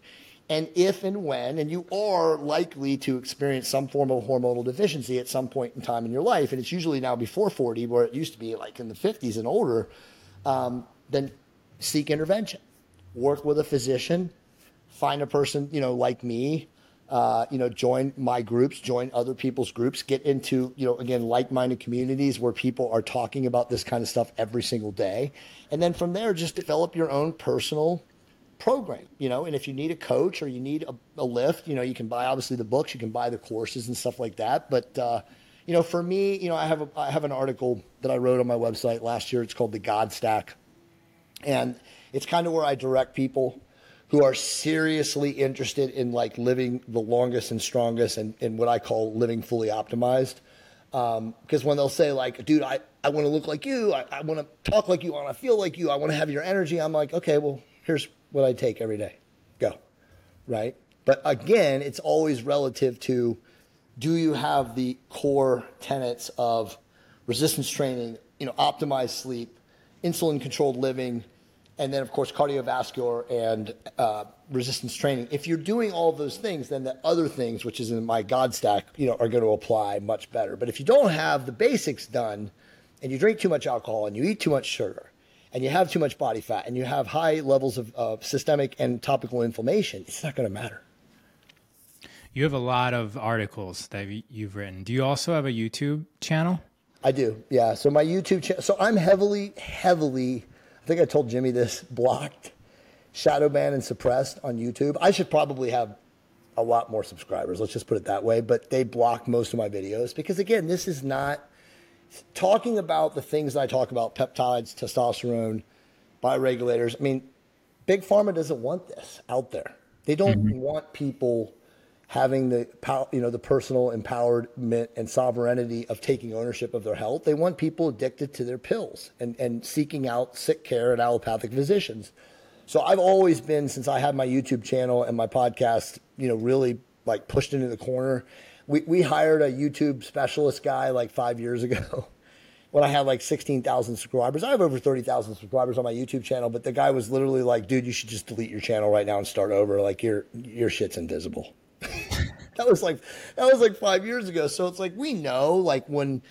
And if and when, and you are likely to experience some form of hormonal deficiency at some point in time in your life, and it's usually now before 40, where it used to be like in the 50s and older, um, then seek intervention work with a physician, find a person, you know, like me, uh, you know, join my groups, join other people's groups, get into, you know, again, like-minded communities where people are talking about this kind of stuff every single day. And then from there, just develop your own personal program, you know, and if you need a coach or you need a, a lift, you know, you can buy obviously the books, you can buy the courses and stuff like that. But, uh, you know, for me, you know, I have a, I have an article that I wrote on my website last year. It's called the God Stack. And it's kind of where I direct people who are seriously interested in like living the longest and strongest and, and what I call living fully optimized. Because um, when they'll say like, dude, I, I want to look like you, I, I want to talk like you, I want to feel like you, I want to have your energy. I'm like, okay, well, here's what I take every day. Go. Right. But again, it's always relative to do you have the core tenets of resistance training, you know, optimized sleep, insulin controlled living, and then of course cardiovascular and uh, resistance training. If you're doing all those things, then the other things, which is in my God stack, you know, are going to apply much better. But if you don't have the basics done, and you drink too much alcohol, and you eat too much sugar, and you have too much body fat, and you have high levels of, of systemic and topical inflammation, it's not going to matter. You have a lot of articles that you've written. Do you also have a YouTube channel? I do, yeah. So my YouTube channel. So I'm heavily, heavily I think I told Jimmy this, blocked, shadow banned, and suppressed on YouTube. I should probably have a lot more subscribers, let's just put it that way. But they block most of my videos because, again, this is not talking about the things I talk about peptides, testosterone, bioregulators. I mean, Big Pharma doesn't want this out there. They don't mm-hmm. want people having the power, you know the personal empowerment and sovereignty of taking ownership of their health. They want people addicted to their pills and, and seeking out sick care at allopathic physicians. So I've always been since I had my YouTube channel and my podcast, you know, really like pushed into the corner. We we hired a YouTube specialist guy like five years ago. when I had like 16,000 subscribers. I have over 30,000 subscribers on my YouTube channel, but the guy was literally like, dude, you should just delete your channel right now and start over. Like your, your shit's invisible. that was like that was like five years ago. So it's like we know like when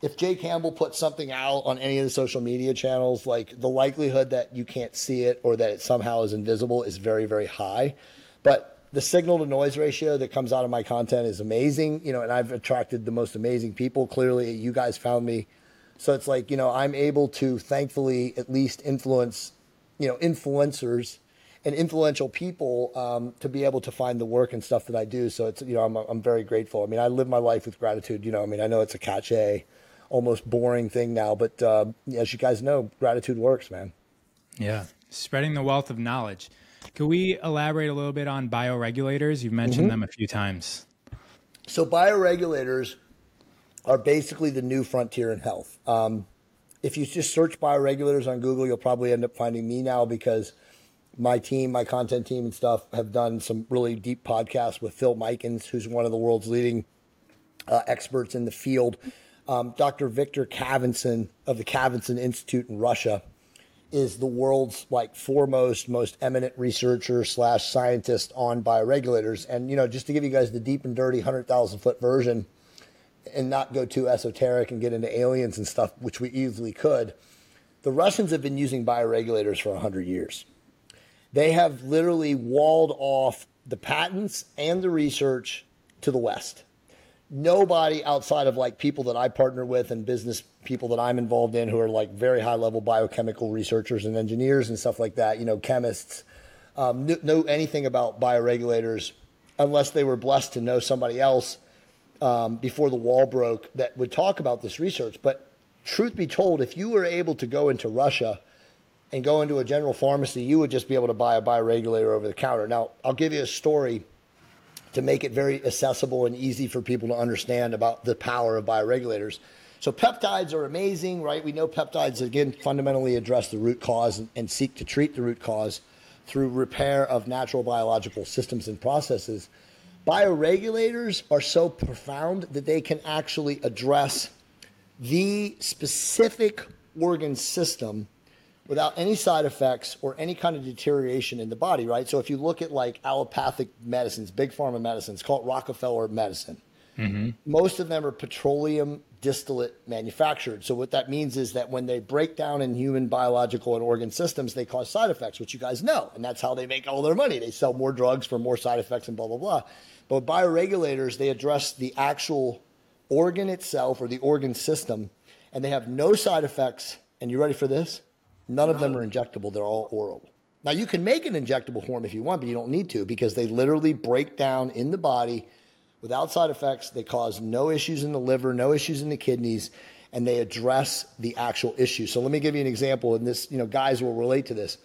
if Jay Campbell puts something out on any of the social media channels, like the likelihood that you can't see it or that it somehow is invisible is very, very high. But the signal to noise ratio that comes out of my content is amazing, you know, and I've attracted the most amazing people. Clearly, you guys found me. So it's like, you know, I'm able to thankfully at least influence, you know, influencers and influential people um, to be able to find the work and stuff that I do. So it's you know I'm I'm very grateful. I mean I live my life with gratitude. You know I mean I know it's a cliche, almost boring thing now, but uh, as you guys know, gratitude works, man. Yeah, spreading the wealth of knowledge. Can we elaborate a little bit on bioregulators? You've mentioned mm-hmm. them a few times. So bioregulators are basically the new frontier in health. Um, if you just search bioregulators on Google, you'll probably end up finding me now because my team, my content team and stuff have done some really deep podcasts with Phil Micans, who's one of the world's leading uh, experts in the field. Um, Dr. Victor Khavinson of the Khavinson Institute in Russia is the world's like foremost, most eminent researcher slash scientist on bioregulators. And you know, just to give you guys the deep and dirty hundred thousand foot version, and not go too esoteric and get into aliens and stuff, which we easily could. The Russians have been using bioregulators for hundred years. They have literally walled off the patents and the research to the West. Nobody outside of like people that I partner with and business people that I'm involved in who are like very high level biochemical researchers and engineers and stuff like that, you know, chemists, um, know anything about bioregulators unless they were blessed to know somebody else um, before the wall broke that would talk about this research. But truth be told, if you were able to go into Russia and go into a general pharmacy, you would just be able to buy a bioregulator over the counter. Now, I'll give you a story to make it very accessible and easy for people to understand about the power of bioregulators. So peptides are amazing, right? We know peptides again fundamentally address the root cause and, and seek to treat the root cause through repair of natural biological systems and processes. Bioregulators are so profound that they can actually address the specific organ system without any side effects or any kind of deterioration in the body, right? So if you look at like allopathic medicines, big pharma medicines, call it Rockefeller medicine, mm-hmm. most of them are petroleum distillate manufactured. So what that means is that when they break down in human biological and organ systems, they cause side effects, which you guys know, and that's how they make all their money. They sell more drugs for more side effects and blah blah blah. But bioregulators, they address the actual organ itself or the organ system, and they have no side effects. And you ready for this? None of them are injectable, they're all oral. Now, you can make an injectable form if you want, but you don't need to because they literally break down in the body without side effects. They cause no issues in the liver, no issues in the kidneys, and they address the actual issue. So, let me give you an example, and this, you know, guys will relate to this.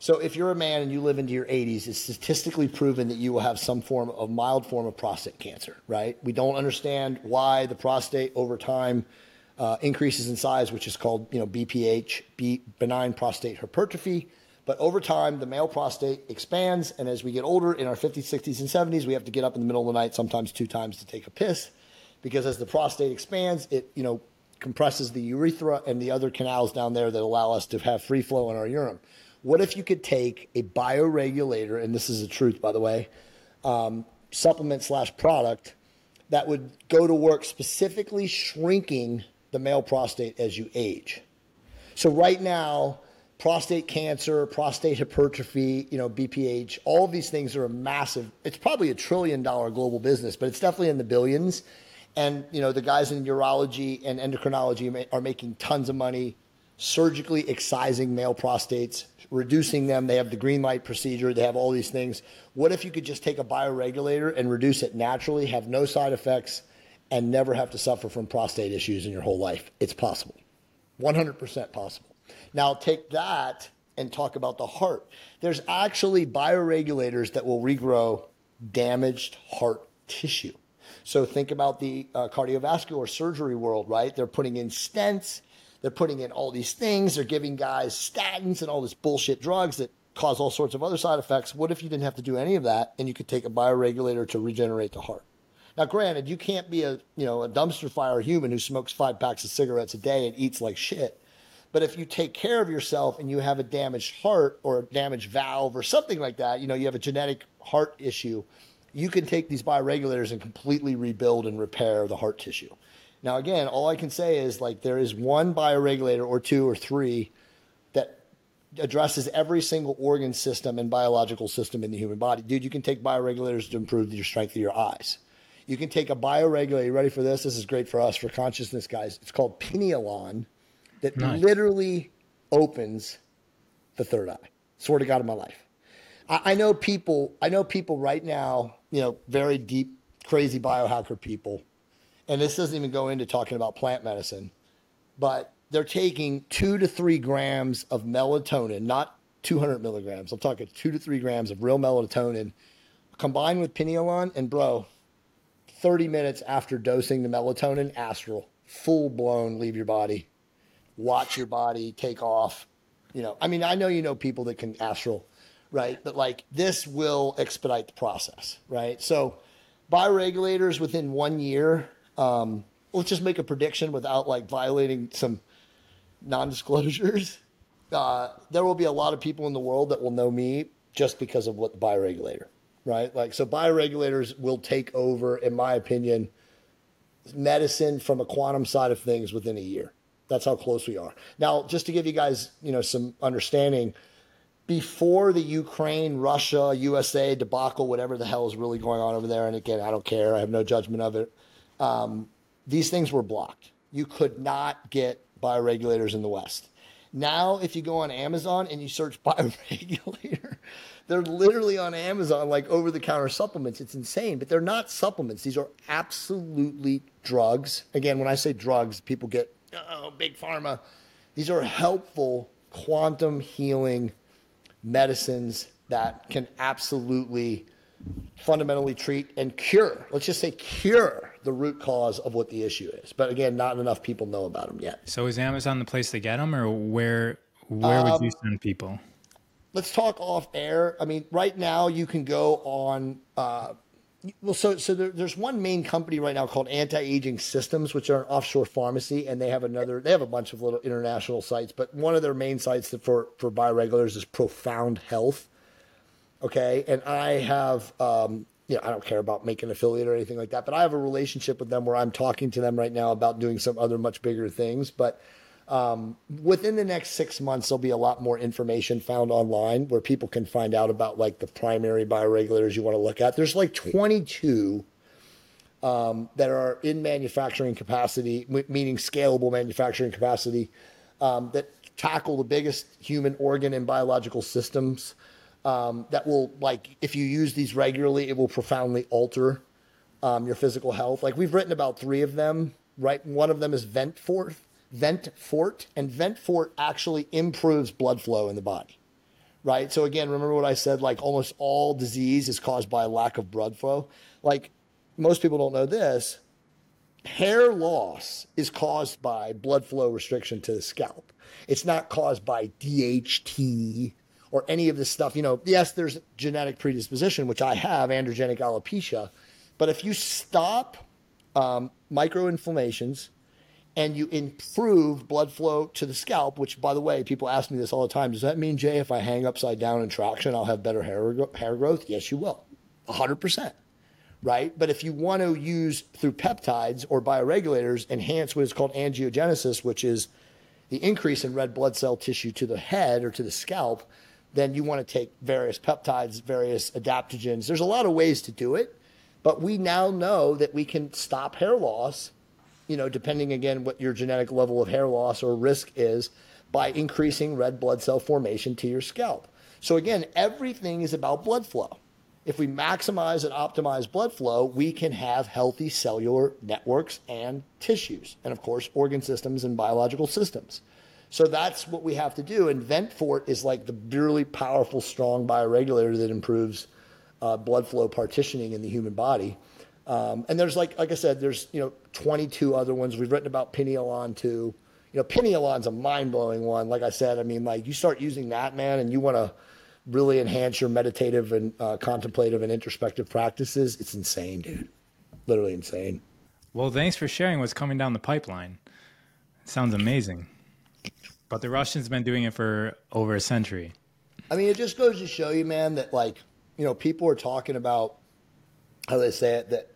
So, if you're a man and you live into your 80s, it's statistically proven that you will have some form of mild form of prostate cancer, right? We don't understand why the prostate over time uh, increases in size, which is called you know BPH, B, benign prostate hypertrophy. But over time, the male prostate expands, and as we get older, in our 50s, 60s, and 70s, we have to get up in the middle of the night, sometimes two times, to take a piss, because as the prostate expands, it you know compresses the urethra and the other canals down there that allow us to have free flow in our urine. What if you could take a bioregulator, and this is the truth, by the way, um, supplement slash product that would go to work specifically shrinking the male prostate as you age. So right now, prostate cancer, prostate hypertrophy, you know, BPH, all these things are a massive, it's probably a trillion dollar global business, but it's definitely in the billions. And, you know, the guys in urology and endocrinology are making tons of money surgically excising male prostates, reducing them. They have the green light procedure, they have all these things. What if you could just take a bioregulator and reduce it naturally, have no side effects, and never have to suffer from prostate issues in your whole life. It's possible. 100% possible. Now take that and talk about the heart. There's actually bioregulators that will regrow damaged heart tissue. So think about the uh, cardiovascular surgery world, right? They're putting in stents, they're putting in all these things, they're giving guys statins and all this bullshit drugs that cause all sorts of other side effects. What if you didn't have to do any of that and you could take a bioregulator to regenerate the heart? Now, granted, you can't be a you know a dumpster fire human who smokes five packs of cigarettes a day and eats like shit. But if you take care of yourself and you have a damaged heart or a damaged valve or something like that, you know, you have a genetic heart issue, you can take these bioregulators and completely rebuild and repair the heart tissue. Now, again, all I can say is like there is one bioregulator or two or three that addresses every single organ system and biological system in the human body. Dude, you can take bioregulators to improve your strength of your eyes. You can take a bioregulator. You ready for this? This is great for us, for consciousness guys. It's called Pinealon that nice. literally opens the third eye. Swear to God in my life. I, I know people, I know people right now, you know, very deep, crazy biohacker people. And this doesn't even go into talking about plant medicine, but they're taking two to three grams of melatonin, not 200 milligrams. I'm talking two to three grams of real melatonin combined with Pinealon. And bro, 30 minutes after dosing the melatonin, astral, full blown leave your body, watch your body take off. You know, I mean, I know you know people that can astral, right? But like this will expedite the process, right? So, bioregulators within one year, um, let's just make a prediction without like violating some non disclosures. Uh, there will be a lot of people in the world that will know me just because of what the bioregulator right? Like, so bioregulators will take over, in my opinion, medicine from a quantum side of things within a year. That's how close we are. Now, just to give you guys, you know, some understanding, before the Ukraine, Russia, USA debacle, whatever the hell is really going on over there, and again, I don't care. I have no judgment of it. Um, these things were blocked. You could not get bioregulators in the West. Now, if you go on Amazon and you search bioregulator, they're literally on Amazon like over the counter supplements. It's insane, but they're not supplements. These are absolutely drugs. Again, when I say drugs, people get, oh, big pharma. These are helpful quantum healing medicines that can absolutely fundamentally treat and cure. Let's just say cure the root cause of what the issue is. But again, not enough people know about them yet. So is Amazon the place to get them, or where where would you um, send people? Let's talk off air. I mean, right now you can go on. Uh, well, so so there, there's one main company right now called Anti Aging Systems, which are an offshore pharmacy, and they have another. They have a bunch of little international sites, but one of their main sites for for bioregulars is Profound Health. Okay, and I have. Um, you know, I don't care about making an affiliate or anything like that, but I have a relationship with them where I'm talking to them right now about doing some other much bigger things. But um, within the next six months, there'll be a lot more information found online where people can find out about like the primary bioregulators you want to look at. There's like 22 um, that are in manufacturing capacity, meaning scalable manufacturing capacity, um, that tackle the biggest human organ and biological systems. Um, that will like if you use these regularly, it will profoundly alter um, your physical health. Like we've written about three of them. Right, one of them is Ventfort Ventfort, and Ventfort actually improves blood flow in the body. Right. So again, remember what I said? Like almost all disease is caused by lack of blood flow. Like most people don't know this. Hair loss is caused by blood flow restriction to the scalp. It's not caused by DHT or any of this stuff. You know, yes, there's genetic predisposition, which I have, androgenic alopecia. But if you stop um, microinflammations, and you improve blood flow to the scalp, which, by the way, people ask me this all the time. Does that mean, Jay, if I hang upside down in traction, I'll have better hair, hair growth? Yes, you will. 100%. Right? But if you want to use through peptides or bioregulators, enhance what is called angiogenesis, which is the increase in red blood cell tissue to the head or to the scalp, then you want to take various peptides, various adaptogens. There's a lot of ways to do it, but we now know that we can stop hair loss you know, depending again what your genetic level of hair loss or risk is, by increasing red blood cell formation to your scalp. So again, everything is about blood flow. If we maximize and optimize blood flow, we can have healthy cellular networks and tissues, and of course, organ systems and biological systems. So that's what we have to do. And Ventfort is like the really powerful, strong bioregulator that improves uh, blood flow partitioning in the human body. Um, and there's like, like I said, there's, you know, 22 other ones. We've written about Pinealon too. You know, Pinealon's a mind blowing one. Like I said, I mean, like you start using that, man, and you want to really enhance your meditative and uh, contemplative and introspective practices. It's insane, dude. Literally insane. Well, thanks for sharing what's coming down the pipeline. It sounds amazing. But the Russians been doing it for over a century. I mean, it just goes to show you, man, that like, you know, people are talking about how they say it, that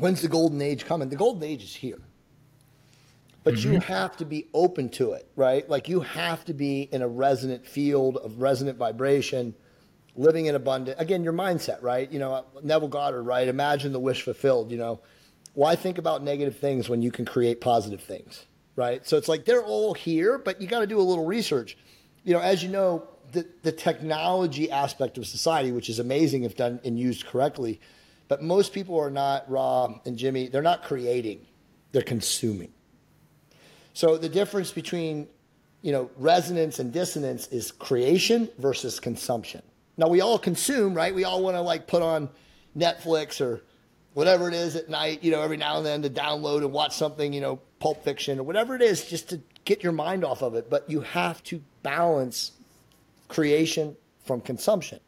When's the golden age coming? The golden age is here. But mm-hmm. you have to be open to it, right? Like you have to be in a resonant field of resonant vibration, living in abundance. Again, your mindset, right? You know, Neville Goddard, right? Imagine the wish fulfilled, you know. Why think about negative things when you can create positive things, right? So it's like they're all here, but you got to do a little research. You know, as you know, the, the technology aspect of society, which is amazing if done and used correctly, but most people are not raw and Jimmy, they're not creating, they're consuming. So the difference between you know resonance and dissonance is creation versus consumption. Now we all consume, right? We all want to like put on Netflix or whatever it is at night, you know, every now and then to download and watch something, you know, Pulp Fiction or whatever it is, just to get your mind off of it. But you have to balance creation from consumption.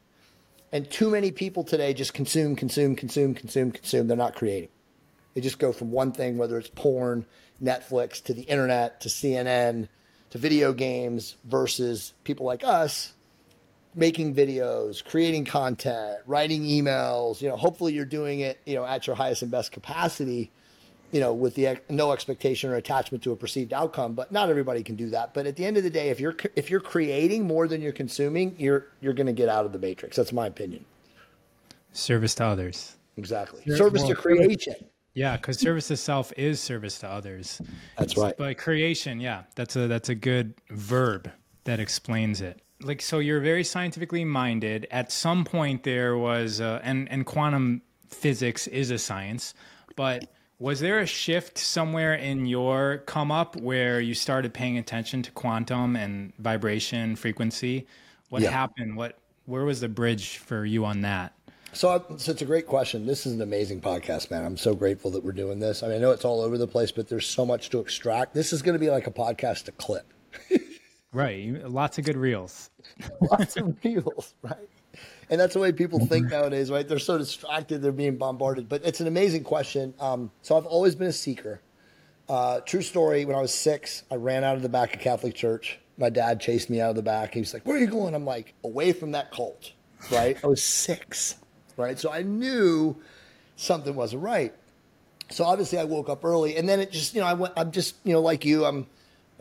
And too many people today just consume, consume, consume, consume, consume. They're not creating. They just go from one thing, whether it's porn, Netflix, to the internet, to CNN, to video games, versus people like us making videos, creating content, writing emails. You know, hopefully you're doing it, you know, at your highest and best capacity you know, with the no expectation or attachment to a perceived outcome. But not everybody can do that. But at the end of the day, if you're if you're creating more than you're consuming, you're you're going to get out of the matrix. That's my opinion. Service to others. Exactly. service well, to creation. Yeah, because service to self is service to others. That's right. But creation, yeah, that's a that's a good verb that explains it. Like so, you're very scientifically minded. At some point, there was, uh, and and quantum physics is a science, but was there a shift somewhere in your come up where you started paying attention to quantum and vibration frequency? What yeah. happened? What where was the bridge for you on that? So, so it's a great question. This is an amazing podcast, man. I'm so grateful that we're doing this. I mean, I know it's all over the place, but there's so much to extract. This is going to be like a podcast to clip. right. Lots of good reels. Lots of reels, right? And that's the way people think nowadays, right? They're so distracted, they're being bombarded. But it's an amazing question. Um, so I've always been a seeker. Uh, true story. When I was six, I ran out of the back of Catholic church. My dad chased me out of the back. He was like, "Where are you going?" I'm like, "Away from that cult." Right? I was six right? So I knew something wasn't right. So obviously I woke up early, and then it just, you know, I went. I'm just, you know, like you, I'm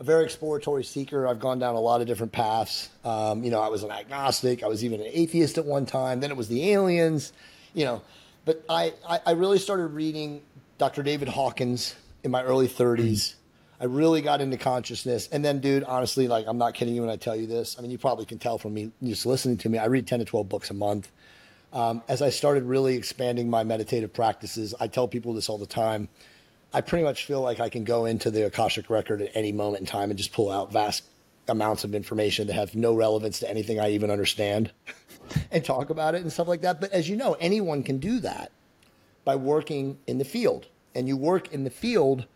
a very exploratory seeker. I've gone down a lot of different paths. Um, you know, I was an agnostic. I was even an atheist at one time. Then it was the aliens. You know, but I, I, I really started reading Dr. David Hawkins in my early 30s. I really got into consciousness. And then, dude, honestly, like, I'm not kidding you when I tell you this. I mean, you probably can tell from me just listening to me. I read 10 to 12 books a month. Um, as I started really expanding my meditative practices, I tell people this all the time. I pretty much feel like I can go into the Akashic record at any moment in time and just pull out vast amounts of information that have no relevance to anything I even understand and talk about it and stuff like that. But as you know, anyone can do that by working in the field. And you work in the field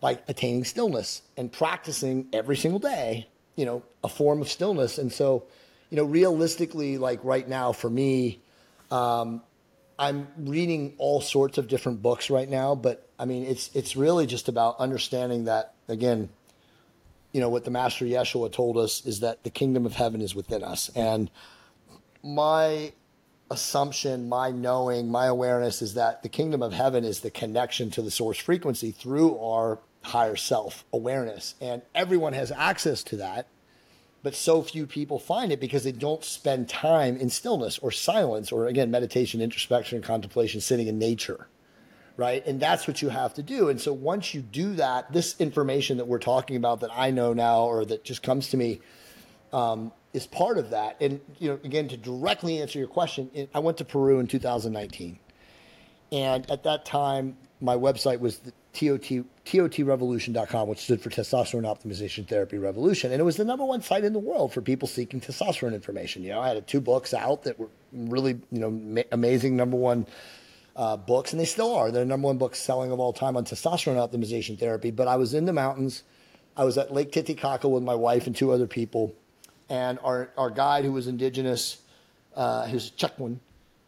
by attaining stillness and practicing every single day, you know, a form of stillness. And so, you know, realistically, like right now for me, um, I'm reading all sorts of different books right now, but I mean, it's it's really just about understanding that again, you know, what the Master Yeshua told us is that the kingdom of heaven is within us, and my assumption, my knowing, my awareness is that the kingdom of heaven is the connection to the source frequency through our higher self awareness, and everyone has access to that but so few people find it because they don't spend time in stillness or silence or again meditation introspection contemplation sitting in nature right? And that's what you have to do. And so once you do that this information that we're talking about that i know now or that just comes to me um, is part of that. And you know again to directly answer your question i went to peru in 2019 and at that time my website was the TOT, TOTrevolution.com, which stood for Testosterone Optimization Therapy Revolution. And it was the number one site in the world for people seeking testosterone information. You know, I had two books out that were really, you know, ma- amazing number one uh, books, and they still are. They're number one books selling of all time on testosterone optimization therapy. But I was in the mountains. I was at Lake Titicaca with my wife and two other people. And our, our guide, who was indigenous, uh, who's Chukwan,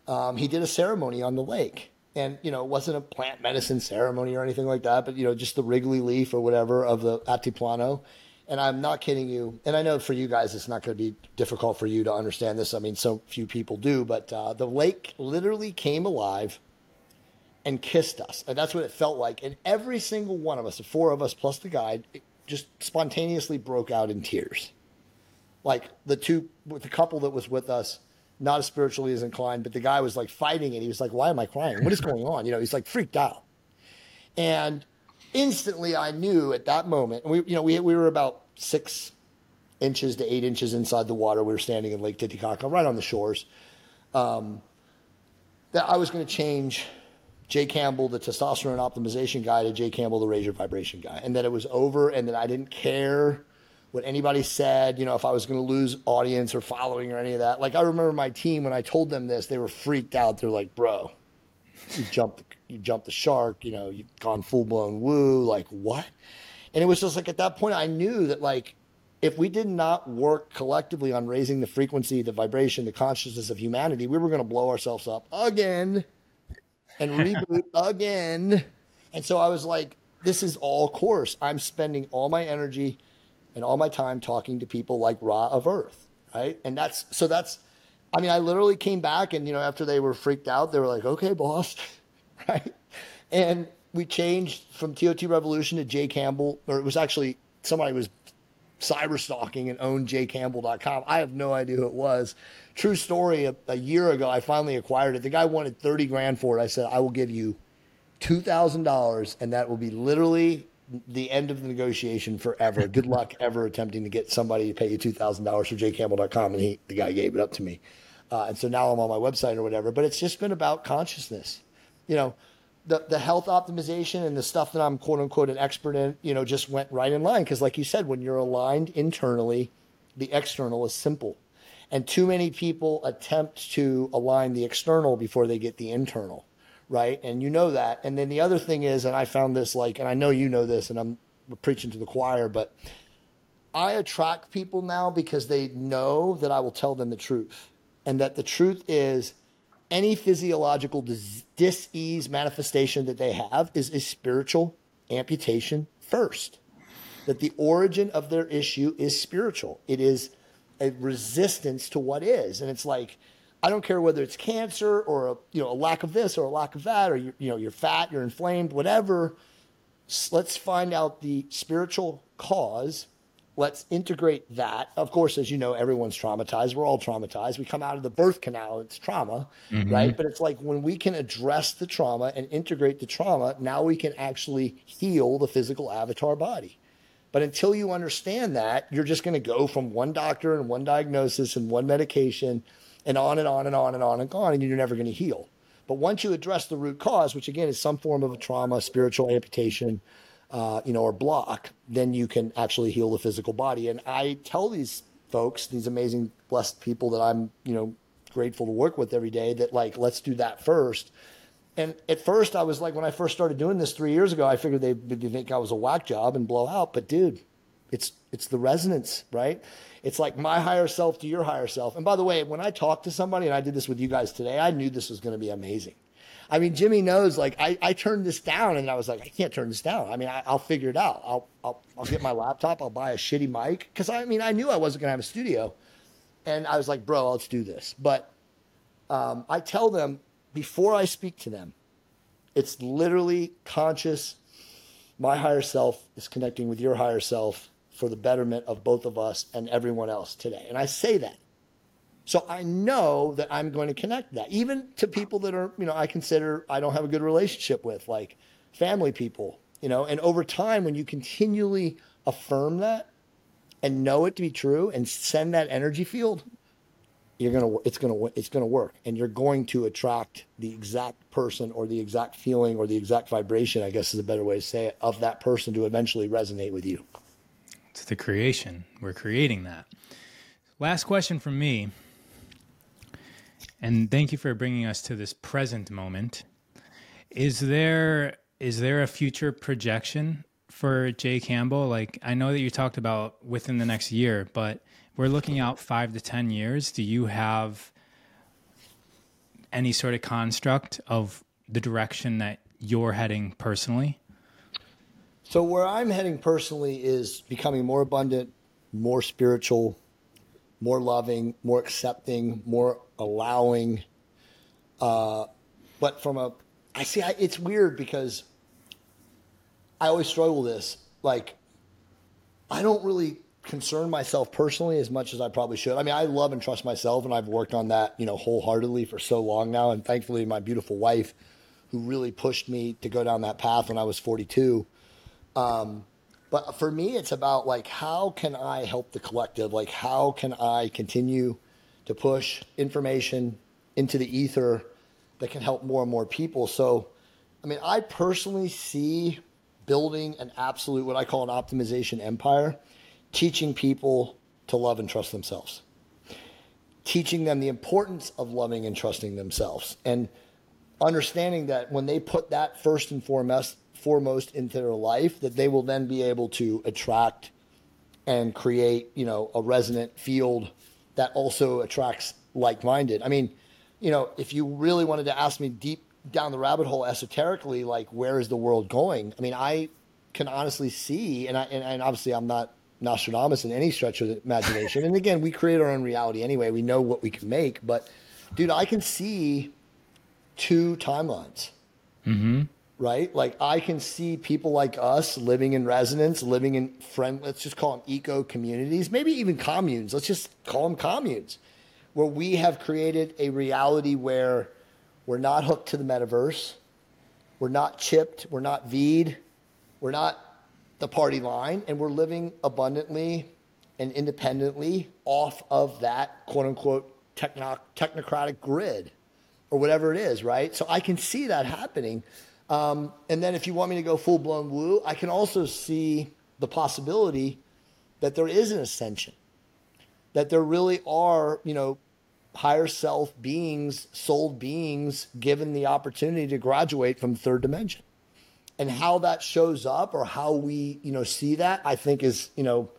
um, he did a ceremony on the lake and you know it wasn't a plant medicine ceremony or anything like that but you know just the wrigley leaf or whatever of the altiplano and i'm not kidding you and i know for you guys it's not going to be difficult for you to understand this. I mean so few people do but uh, the lake literally came alive and kissed us and that's what it felt like. And every single one of us the four of us plus the guide just spontaneously broke out in tears. Like the two the couple that was with us not as spiritually as inclined, but the guy was like fighting it. He was like, why am I crying? What is going on? You know, he's like freaked out. And instantly I knew at that moment, we, you know, we, we were about six inches to eight inches inside the water. We were standing in Lake Titicaca, right on the shores. Um, that I was going to change Jay Campbell, the testosterone optimization guy, to Jay Campbell, the your vibration guy, and that it was over, and that I didn't care what anybody said, you know, if I was going to lose audience or following or any of that. Like I remember my team when I told them this, they were freaked out. They're like, "Bro, you jumped, you jumped the shark. You know, you've gone full blown woo. Like what?" And it was just like at that point, I knew that like if we did not work collectively on raising the frequency, the vibration, the consciousness of humanity, we were going to blow ourselves up again and reboot again. And so I was like, this is all course. I'm spending all my energy and all my time talking to people like Ra of Earth, right? And that's so that's I mean, I literally came back and you know, after they were freaked out, they were like, Okay, boss, right? And we changed from TOT Revolution to Jay Campbell, or it was actually somebody was cyber stalking and owned jaycampbell.com. I have no idea who it was. True story, a, a, year ago, I finally acquired it. The guy wanted 30 grand for it. I said, I will give you $2,000, and that will be literally the end of the negotiation forever. Good luck ever attempting to get somebody to pay you two thousand dollars for jaycampbell.com, and he the guy gave it up to me, uh, and so now I'm on my website or whatever. But it's just been about consciousness, you know. The, the health optimization and the stuff that I'm quote unquote an expert in, you know, just went right in line because, like you said, when you're aligned internally, the external is simple. And too many people attempt to align the external before they get the internal, right? And you know that. And then the other thing is, and I found this like, and I know you know this, and I'm preaching to the choir, but I attract people now because they know that I will tell them the truth. And that the truth is any physiological dis- dis-ease manifestation that they have is a spiritual amputation first. That the origin of their issue is spiritual. It is a resistance to what is. And it's like, I don't care whether it's cancer or a, you know a lack of this or a lack of that or you you know you're fat, you're inflamed, whatever. Let's find out the spiritual cause Let's integrate that. Of course, as you know, everyone's traumatized. We're all traumatized. We come out of the birth canal, it's trauma, mm-hmm. right? But it's like when we can address the trauma and integrate the trauma, now we can actually heal the physical avatar body. But until you understand that, you're just going to go from one doctor and one diagnosis and one medication and on and on and on and on and on, and you're never going to heal. But once you address the root cause, which again is some form of a trauma, spiritual amputation, uh, you know, or block, then you can actually heal the physical body. And I tell these folks, these amazing, blessed people that I'm, you know, grateful to work with every day that like, let's do that first. And at first, I was like, when I first started doing this three years ago, I figured they'd think I was a whack job and blow out. But dude, it's it's the resonance, right? It's like my higher self to your higher self. And by the way, when I talk to somebody, and I did this with you guys today, I knew this was going to be amazing. I mean, Jimmy knows. Like, I, I turned this down, and I was like, I can't turn this down. I mean, I, will figure it out. I'll, I'll I'll get my laptop. I'll buy a shitty mic because I mean, I knew I wasn't gonna have a studio, and I was like, bro, let's do this. But um, I tell them before I speak to them, it's literally conscious. My higher self is connecting with your higher self for the betterment of both of us and everyone else today. And I say that so I know that I'm going to connect that, even to people that are, you know, I consider I don't have a good relationship with, like family people, you know. And over time, when you continually affirm that and know it to be true and send that energy field, you're gonna it's gonna it's gonna work, and you're going to attract the exact person or the exact feeling or the exact vibration. I guess is a better way to say it of that person to eventually resonate with you. The creation. We're creating that. Last question from me and thank you for bringing us to this present moment. Is there is there a future projection for Jay Campbell? Like I know that you talked about within the next year, but we're looking out 5 to 10 years. Do you have any sort of construct of the direction that you're heading personally? So where I'm heading personally is becoming more abundant, more spiritual, more loving, more accepting, more allowing. Uh, but from a, I see, I, it's weird because I always struggle with this. Like, I don't really concern myself personally as much as I probably should. I mean, I love and trust myself, and I've worked on that, you know, wholeheartedly for so long now. And thankfully, my beautiful wife, who really pushed me to go down that path when I was 42. Um, but for me, it's about like, how can I help the collective? Like, how can I continue to push information into the ether that can help more and more people? So, I mean, I personally see building an absolute, what I call an optimization empire, teaching people to love and trust themselves, teaching them the importance of loving and trusting themselves, and understanding that when they put that first and foremost foremost into their life that they will then be able to attract and create, you know, a resonant field that also attracts like-minded. I mean, you know, if you really wanted to ask me deep down the rabbit hole esoterically, like where is the world going? I mean, I can honestly see, and I and, and obviously I'm not Nostradamus in any stretch of the imagination. and again, we create our own reality anyway. We know what we can make, but dude, I can see two timelines. Mm-hmm right? Like I can see people like us living in residence, living in friend, let's just call them eco communities, maybe even communes. Let's just call them communes, where we have created a reality where we're not hooked to the metaverse, we're not chipped, we're not V'd, we're not the party line, and we're living abundantly and independently off of that quote unquote techno- technocratic grid or whatever it is, right? So I can see that happening. Um, and then if you want me to go full blown woo, I can also see the possibility that there is an ascension. that there really are, you know, higher self beings, soul beings given the opportunity to graduate from third dimension. And how that shows up or how we, you know, see that, I think is, you know,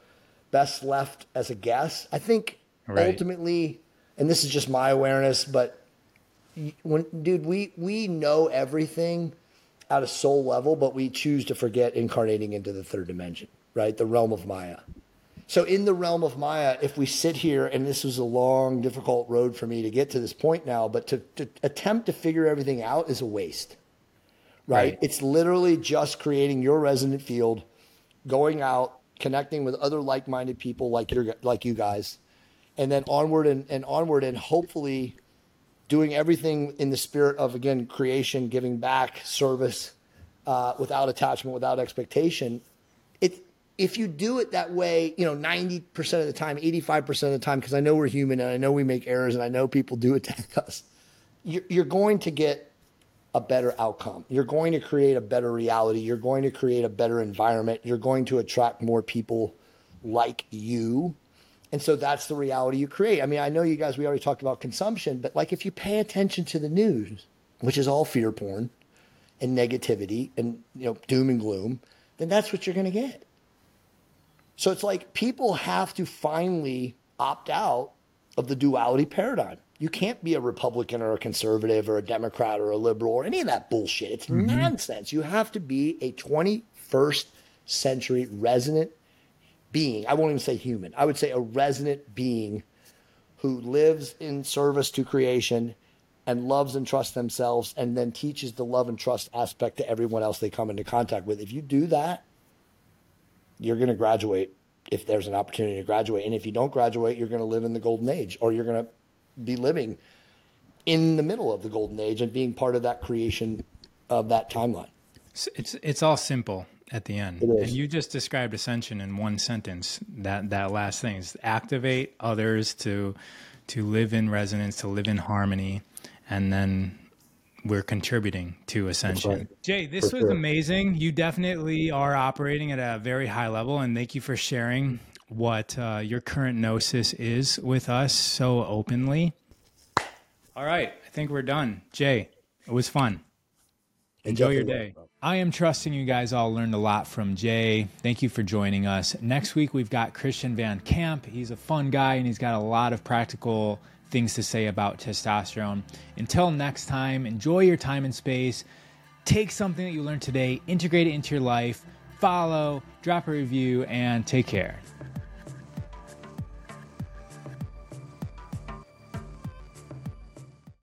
best left as a guess. I think right. ultimately, and this is just my awareness, but when dude, we we know everything at a soul level, but we choose to forget incarnating into the third dimension, right? The realm of Maya. So in the realm of Maya, if we sit here, and this was a long, difficult road for me to get to this point now, but to, to attempt to figure everything out is a waste, right? right? It's literally just creating your resonant field, going out, connecting with other like-minded people like your like you guys, and then onward and, and onward, and hopefully doing everything in the spirit of again creation, giving back, service, uh, without attachment, without expectation. It if you do it that way, you know, 90% of the time, 85% of the time, because I know we're human and I know we make errors and I know people do attack us, you're, you're going to get a better outcome. You're going to create a better reality. You're going to create a better environment. You're going to attract more people like you. And so that's the reality you create. I mean, I know you guys, we already talked about consumption, but like if you pay attention to the news, which is all fear porn and negativity and, you know, doom and gloom, then that's what you're going to get. So it's like people have to finally opt out of the duality paradigm. You can't be a Republican or a conservative or a Democrat or a liberal or any of that bullshit. It's mm-hmm. nonsense. You have to be a 21st century resonant being. I won't even say human. I would say a resonant being who lives in service to creation and loves and trusts themselves and then teaches the love and trust aspect to everyone else they come into contact with. If you do that, you're going to graduate if there's an opportunity to graduate. And if you don't graduate, you're going to live in the golden age or you're going to be living in the middle of the golden age and being part of that creation of that timeline. It's it's all simple at the end. And you just described ascension in one sentence. That that last thing is activate others to to live in resonance, to live in harmony, and then we're contributing to Ascension. Right. Jay, this for was sure. amazing. You definitely are operating at a very high level, and thank you for sharing what uh, your current gnosis is with us so openly. All right, I think we're done. Jay, it was fun. Enjoy your day. I am trusting you guys all learned a lot from Jay. Thank you for joining us. Next week, we've got Christian Van Camp. He's a fun guy and he's got a lot of practical things to say about testosterone. Until next time, enjoy your time and space. Take something that you learned today, integrate it into your life, follow, drop a review, and take care.